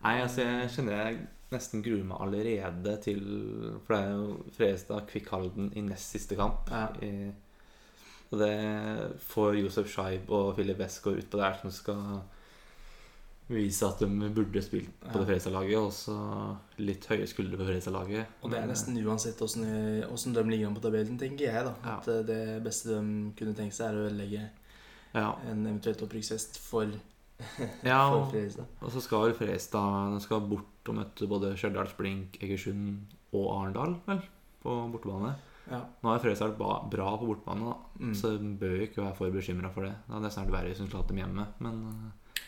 Nei, altså jeg kjenner jeg nesten gruer meg allerede til For det er jo Fredrikstad Kvikkhalden i nest siste kamp. Ja. I, og det får Josef Scheib og Filip Westgård utpå der som skal vise at de burde spilt på Ja. det Fredrikstad-laget. Og så litt høye skuldre på Fredrikstad-laget. Og det er nesten uansett åssen de ligger an på tabellen, tenker jeg. da Ja. At eh, det beste de kunne tenke seg, er å ødelegge ja. en eventuelt opprykksfest for, ja, (laughs) for Fredrikstad. og så skal vel Fredrikstad skal bort og møte både Stjørdals Blink, Egersund og Arendal, vel, på bortebane. Ja. Nå er Fredrikstad vært bra på bortebane, da. Mm. Så bør ikke være for bekymra for det. Det hadde snart verre hvis hun slapp dem hjemme, men eh,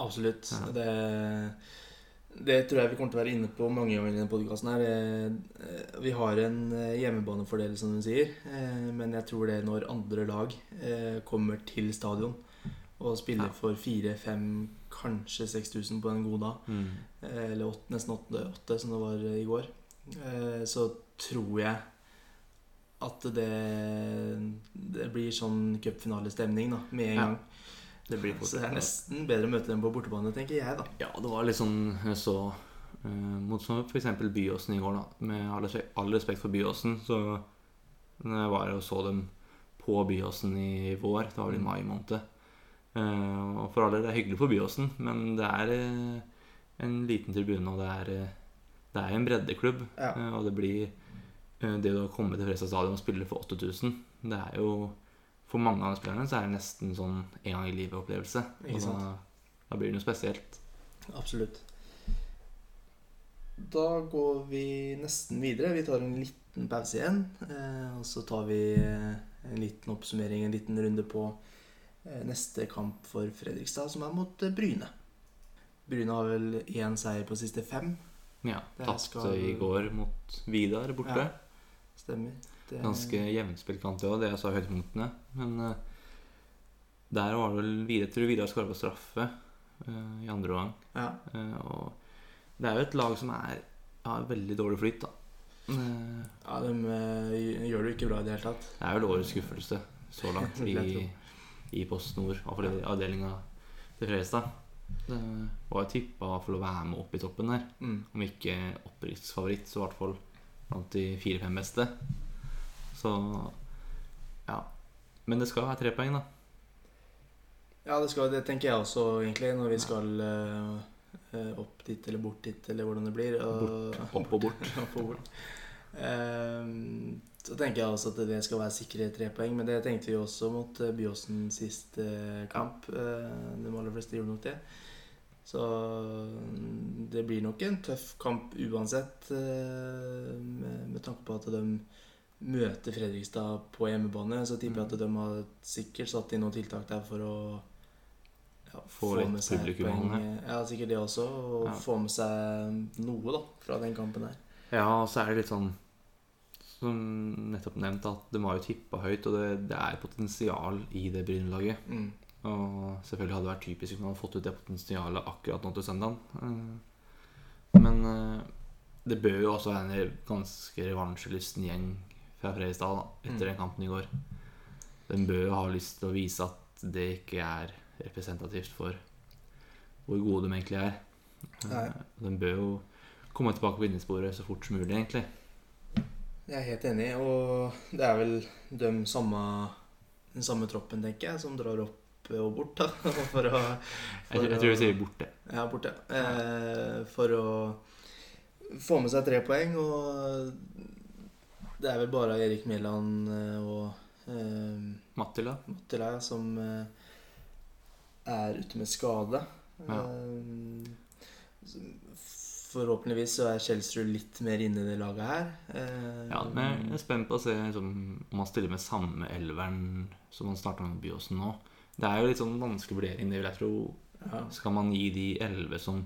Absolutt. Ja. Det, det tror jeg vi kommer til å være inne på mange ganger i denne podkasten. Vi har en eh, hjemmebanefordel, som hun sier. eh, Men jeg tror det når andre lag eh, kommer til stadion og spiller Ja. for 4000-5000, kanskje 6000 på en god dag, mm, eh, eller 8, nesten 8, som det var i går, eh, så tror jeg at det, det blir sånn cupfinalestemning med en Ja. gang. det blir fort Så det er nesten bedre å møte dem på bortebane, tenker jeg, da. Ja, det var litt sånn jeg så uh, Mot som f.eks. Byåsen i går, da. Med all respekt, all respekt for Byåsen, så når jeg var og så dem på Byåsen i vår, det var vel i mai måned Og for alle, det er hyggelig for Byåsen, men det er eh, en liten tribune, og det er, eh, det er en breddeklubb. Ja. Eh, og det blir eh, Det å komme til Fredrikstad stadion og spille for 8000, det er jo For mange av spillerne så er det nesten sånn en gang i livet-opplevelse. Og da, da blir det noe spesielt. Absolutt. Da går vi nesten videre. Vi tar en liten pause igjen. Eh, og så tar vi eh, en liten oppsummering, en liten runde på eh, neste kamp for Fredrikstad, som er mot eh, Bryne. Bryne har vel én seier på siste fem. Ja, Tapte skal- i går mot Vidar borte. Ja. Stemmer. Det, Ganske jevnspilt kamp, det òg. Det høyt altså høydepunktene. Men uh, der var det vel Vidar tror Vidar skåra på straffe uh, i andre omgang. Ja. Uh, og det er jo et lag som er har veldig dårlig flyt, da. Eh, ja, de eh, gjør det jo ikke bra i det hele tatt. det er vel årets skuffelse så langt (laughs) i, i Post Nord, avdelinga til Fredrikstad. Det var jo tippa for å være med opp i toppen der. Mm. Om ikke opprykksfavoritt, så i hvert fall blant de fire-fem beste. Så ja. Men det skal være tre poeng, da. Ja, det, skal, det tenker jeg også, egentlig, når vi skal eh, opp dit eller bort dit, eller hvordan det blir. Og, Opp og bort. (laughs) opp og bort. Ehm, så tenker jeg også at det skal være sikre tre poeng, men det tenkte vi også mot eh, Byåsen sist eh, kamp. Eh, de aller fleste gjorde nok det. Så mm, det blir nok en tøff kamp uansett, eh, med, med tanke på at de møter Fredrikstad på hjemmebane. Så tipper jeg at de har sikkert satt inn noen tiltak der for å ja, Få litt publikum Poeng. Ja, sikkert det også. Og Ja. få med seg noe da fra den kampen der. Ja, og så er det litt sånn Som nettopp nevnt, at de har jo tippa høyt, og det, det er potensial i det Bryne-laget. Mm. Og selvfølgelig hadde det vært typisk om man hadde fått ut det potensialet akkurat nå til søndagen. Eh, Men eh, det bør jo også være en ganske revansjelysten gjeng fra Fredrikstad etter Mm. den kampen i går. Den bør jo ha lyst til å vise at det ikke er representativt for hvor gode de egentlig er. Nei. Eh, Den bør jo komme tilbake på vinnersporet så fort som mulig, egentlig. Jeg er helt enig, og det er vel de samme, den samme troppen, tenker jeg, som drar opp og bort. da (laughs) For å, Jeg, jeg tror vi sier borte. Ja, borte. Eh, for å få med seg tre poeng, og det er vel bare Erik Mæland eh, og eh, Mattila. Mattila som eh, er ute med skade. Ja. Eh, forhåpentligvis så er Kjelsrud litt mer inne i det laget her. Eh, Ja, men jeg er spent på å se liksom, om han stiller med samme elveren som han starta med Byåsen nå. Det er jo litt sånn vanskelig vurdering, det vil jeg tro. ja. Skal man gi de elleve som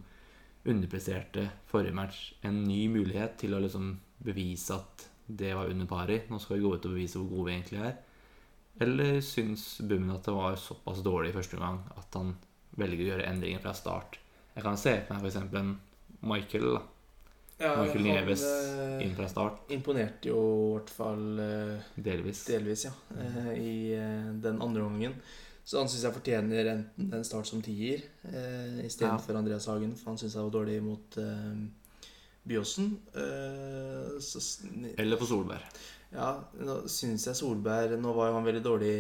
underpresterte forrige match, en ny mulighet til å liksom bevise at det var under pari. Nå skal vi gå ut og bevise hvor gode vi egentlig er. Eller syns Bummen at det var såpass dårlig i første omgang at han velger å gjøre endringer fra start? Jeg kan se for meg f.eks. en Michael. da Ja, Michael Nieves inn fra start, imponerte jo i hvert fall eh, delvis. delvis, ja, eh, i eh, den andre omgangen. Så han syns jeg fortjener enten en start som tier eh, istedenfor Ja. Andreas Hagen, for han syns jeg var dårlig mot eh, Byåsen. Eh, så Eller for Solberg. Ja, nå syns jeg Solberg Nå var jo han veldig dårlig,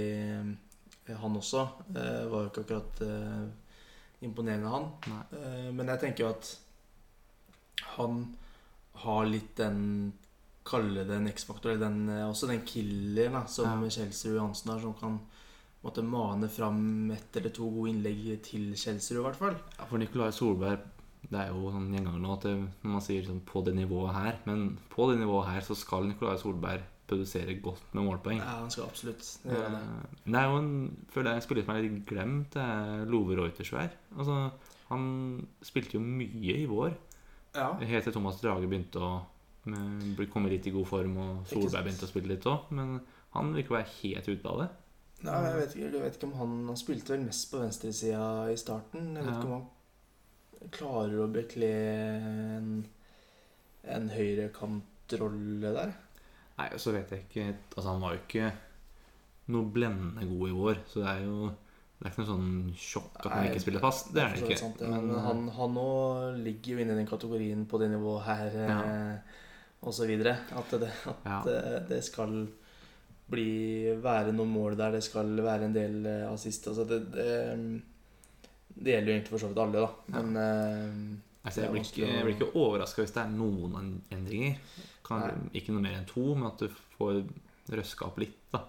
eh, han også. Var jo ikke akkurat imponerende, han. Men jeg tenker jo at han har litt den Kalle det en X-faktor, eller den, eh, også den killer da, som Ja. Kjelsrud Johansen har, som kan måtte mane fram ett eller to gode innlegg til Kjelsrud, i hvert fall. Ja, for Nicolai Solberg Det er jo sånn gjenganger nå at det, når man sier sånn på det nivået her Men på det nivået her så skal Nicolai Solberg produsere godt med målpoeng. Ja, han skal absolutt det. Eh, Det er jo en, føler jeg en spiller som er litt glemt. Det er Love Reutersvær. Altså, han spilte jo mye i vår. Ja. Helt til Thomas Drage begynte å komme litt i god form, og Solberg begynte å spille litt òg. Men han virker å være helt ute av det. Nei, jeg vet, ikke, jeg vet ikke om han Han spilte vel mest på venstresida i starten. Jeg vet Ja. ikke om han klarer å bekle en, en høyrekantrolle der. Nei, så vet jeg ikke Altså, han var jo ikke noe blendende god i vår, så det er jo Det er ikke noe sånn sjokk at han Nei, ikke spiller fast. Det er det ikke. Sant, ja. Men Men han, han nå ligger jo inne i den kategorien på det nivået her, eh, og så videre. At, det, at Ja. det, det skal bli være noen mål der, det skal være en del eh, assist. Altså det, det, det gjelder jo egentlig for så vidt alle, da. Men eh, Altså, jeg blir ikke, jeg blir ikke overraska hvis det er noen endringer. Kan, ikke noe mer enn to, men at du får røska opp litt. da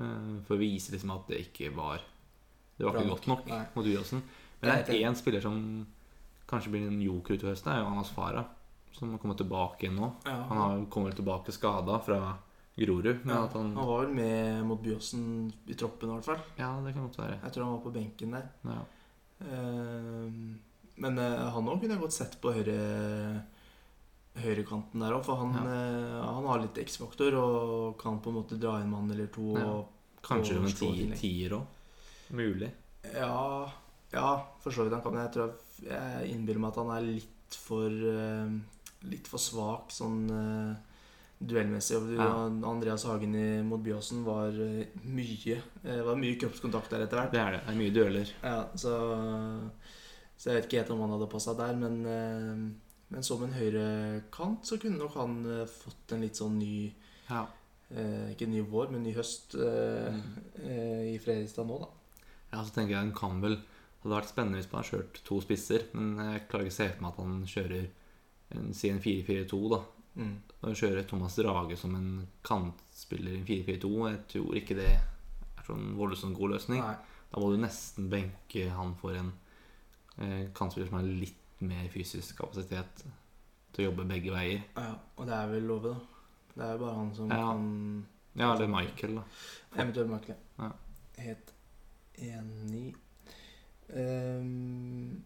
Eh, For å vise liksom at det ikke var Det var ikke godt nok Nei. mot Byåsen. Men det er én spiller som kanskje blir en joker utover høsten, er jo Anas Farah. Som har kommet tilbake igjen nå. ja, Han har kommet tilbake skada fra Grorud. Men ja, han han var vel med mot Byåsen i troppen, i hvert fall. Ja, det kan godt være. Jeg tror han var på benken der. Ja. Uh, men uh, han òg kunne jeg godt sett på høyre høyrekanten der òg, for han, eh, han har litt X-faktor og kan på en måte dra en mann eller to. Og, Kanskje en tier òg. Mulig. ja, ja, for så vidt han kan. Jeg tror jeg, jeg innbiller meg at han er litt for eh, Litt for svak sånn eh, duellmessig. Ja. Andreas Hagen i, mot Byåsen var eh, mye eh, var mye kroppskontakt der etter hvert. Det er det. Det er mye dueller. Ja, så, så jeg vet ikke helt om han hadde passa der, men, men som en høyrekant så kunne nok han fått en litt sånn ny Ja. eh, Ikke ny vår, men ny høst eh, Mm. eh, i Fredrikstad nå, da. Ja, så tenker jeg han kan vel Det hadde vært spennende hvis man har kjørt to spisser, men jeg klarer ikke å se for meg at han kjører en, si en 4-4-2, da. Mm. Og kjører Thomas Drage som en kantspiller i en 4-4-2, jeg tror ikke det er sånn voldsomt god løsning. Nei. Da må du nesten benke han for en eh, kantspiller som har litt mer fysisk kapasitet til å jobbe begge veier. Ja, og det er vel love, da. Det er jo bare han som Ja. kan Ja, eller Michael, da. Eventuelt Michael. Ja. Helt enig. Um,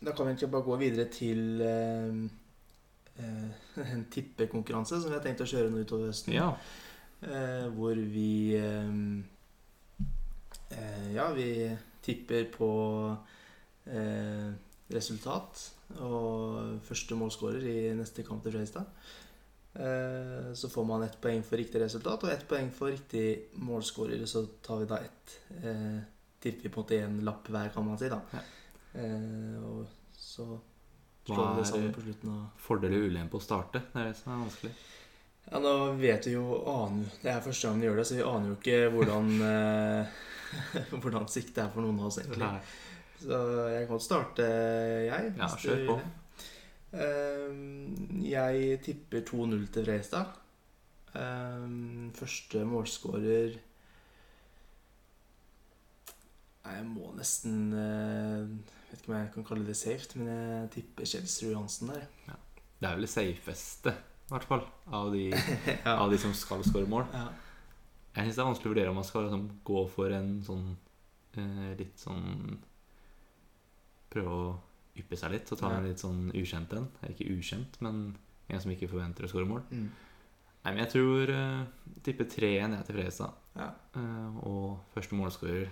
da kan vi egentlig bare gå videre til ehm, uh, (laughs) en tippekonkurranse som vi har tenkt å kjøre nå utover høsten. Ja. Uh, hvor vi um, uh, Ja, vi tipper på resultat og første målskårer i neste kamp til Fredrikstad. Eh, Så får man ett poeng for riktig resultat og ett poeng for riktig målskårer. Så tar vi da ett eh, Tipper vi på en måte én lapp hver, kan man si. da Ja. eh, Og så slår vi det sammen på slutten. av Fordel og ulempe å starte. Det er det som er vanskelig. Ja, nå vet vi jo aner, Det er første gang vi gjør det, så vi aner jo ikke hvordan (laughs) eh, (laughs) Hvordan siktet er for noen av oss, egentlig. Nei. Så jeg kan starte, jeg. Ja, kjør på. vil. Eh, jeg tipper 2-0 til Fredrikstad. Eh, første målskårer Jeg må nesten eh, Vet ikke om jeg kan kalle det safe, men jeg tipper Kjelsrud Johansen der. Det er vel det safeste, i hvert fall, av de, (laughs) Ja. av de som skal skåre mål. Ja. Jeg syns det er vanskelig å vurdere om man skal liksom, gå for en sånn eh, litt sånn Prøve å yppe seg litt og ta Ja. en litt sånn ukjent en. Ikke ukjent, men en som ikke forventer å skåre mål. Mm. Nei, men jeg tror uh, tipper 3-1 jeg til Fredrikstad. Ja. Uh, og første målskårer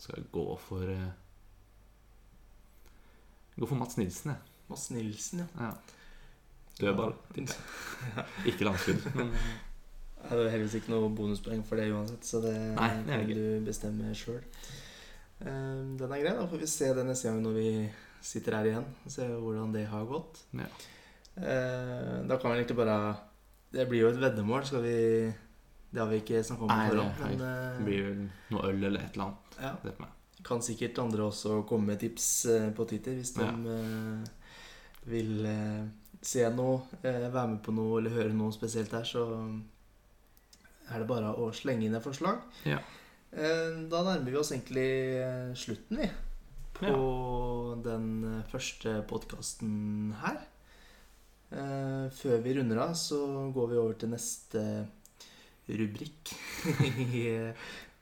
skal gå for uh, Gå for Mats Nilsen, jeg. Mats Nilsen, ja. Ja. Dødball. tipper jeg. (laughs) Ikke langskudd, men Det er heldigvis ikke noe bonuspoeng for det uansett, så det Nei, det kan du bestemme sjøl. Den er grei. Da får vi se det neste gang når vi sitter her igjen. og ser hvordan det har gått. Ja. Eh, Da kan vi egentlig bare Det blir jo et veddemål. Skal vi Det har vi ikke snakket om på det- forhånd, men det eh, blir vel noe øl eller et eller annet. ja, Det kan sikkert andre også komme med tips eh, på Twitter hvis de Ja. eh, vil eh, se noe, være med på noe eller høre noe spesielt her, så er det bare å slenge inn et forslag. Ja. Da nærmer vi oss egentlig slutten, vi. På den eh, første podkasten her. Eh, Før vi runder av, så går vi over til neste rubrikk (laughs) i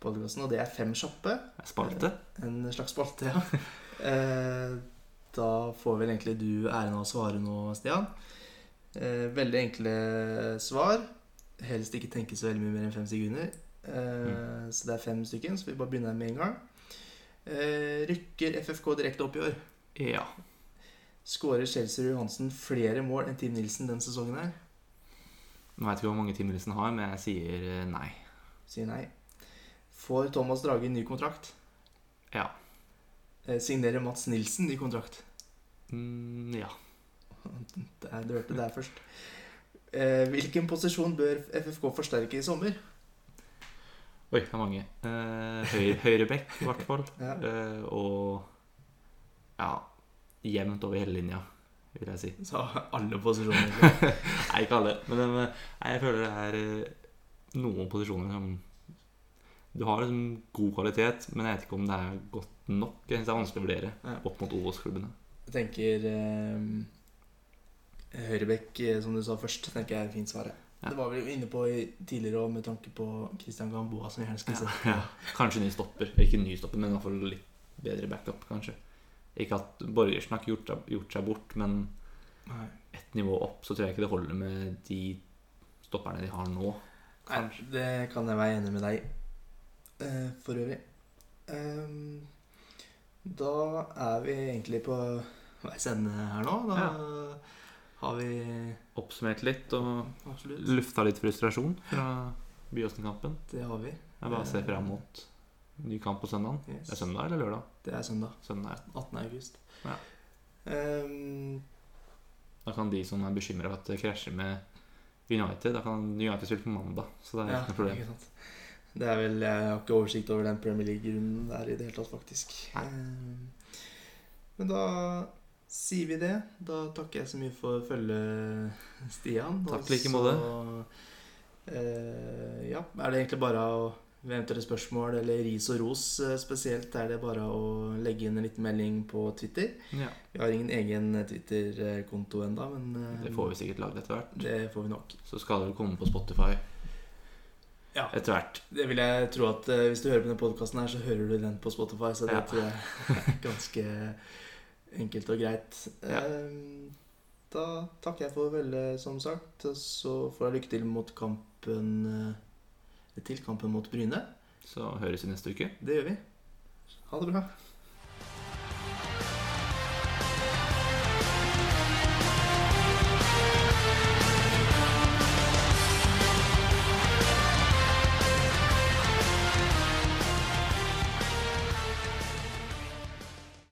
podkasten, og det er Fem kjappe. Spalte? En slags spalte, ja. Eh, Da får vel egentlig du æren av å svare nå, Stian. Eh, Veldig enkle svar. Helst ikke tenke så veldig mye mer enn fem sekunder. Eh, Så det er fem stykker, så vi bare begynner med en gang. Eh, Rykker FFK direkte opp i år? Ja. Skårer Chelsea Johansen flere mål enn Team Nilsen denne sesongen her? Jeg ikke hvor mange Team Nilsen har, men jeg sier eh, nei. Sier nei. Får Thomas Drage ny kontrakt? Ja. Eh, Signerer Mats Nilsen ny kontrakt? Mm, ja. (laughs) Der, du hørte det der først. Eh, hvilken posisjon bør FFK forsterke i sommer? Oi, det er mange. Eh, høyre, høyre bekk, i hvert fall. Ja. Eh, og ja, jevnt over hele linja, vil jeg si. Så alle posisjoner. (laughs) Nei, ikke alle. Men eh, nei, jeg føler det er eh, noen posisjoner som Du har liksom god kvalitet, men jeg vet ikke om det er godt nok. Jeg synes det er vanskelig å vurdere Ja. opp mot Obos-klubbene. Jeg tenker eh, Høyrebekk, eh, som du sa først, tenker jeg er fint svaret. Ja. Det var vi inne på tidligere òg, med tanke på Christian Gamboa, som vi gjerne skulle Ja, sett. ja. Kanskje ny stopper. Ikke ny stopper, men i hvert fall litt bedre backup, kanskje. Ikke at Borgersen har ikke gjort, gjort seg bort, men Nei. ett nivå opp så tror jeg ikke det holder med de stopperne de har nå. Nei, det kan jeg være enig med deg. Eh, for øvrig. Um, da er vi egentlig på veis ende her nå. Da har vi Oppsummert litt og Absolutt. lufta litt frustrasjon fra Byåsen-kampen. Det har vi. Jeg bare ser fram mot ny kamp på søndag. Yes. Det er søndag eller lørdag? Det er søndag. Søndag. 18. august. Ja. Um, Da kan de som er bekymra for at det krasjer med United, da kan United spille på mandag. Så det er ja, ikke noe problem. ikke. Det er vel, Jeg har ikke oversikt over den Premier League-runden der i det hele tatt, faktisk. Nei. Ehm, men da sier vi det. Da takker jeg så mye for følget, Stian. Takk like måte. eh, ja, er det egentlig bare å ved eventuelle spørsmål eller ris og ros eh, spesielt, er det bare å legge inn en liten melding på Twitter. Ja, Vi har ingen egen Twitter-konto ennå, men eh, det får vi sikkert lagd etter hvert. det får vi nok. Så skal det vel komme på Spotify Ja. etter hvert. Det vil jeg tro at eh, Hvis du hører på denne podkasten, her, så hører du den på Spotify. Så det Ja. tror jeg er (laughs) ganske enkelt og greit. Ja. Eh, Da takker jeg for veldig, som sagt. Og så får jeg lykke til mot kampen eh, til kampen mot Bryne. Så høres vi neste uke. Det gjør vi. Ha det bra.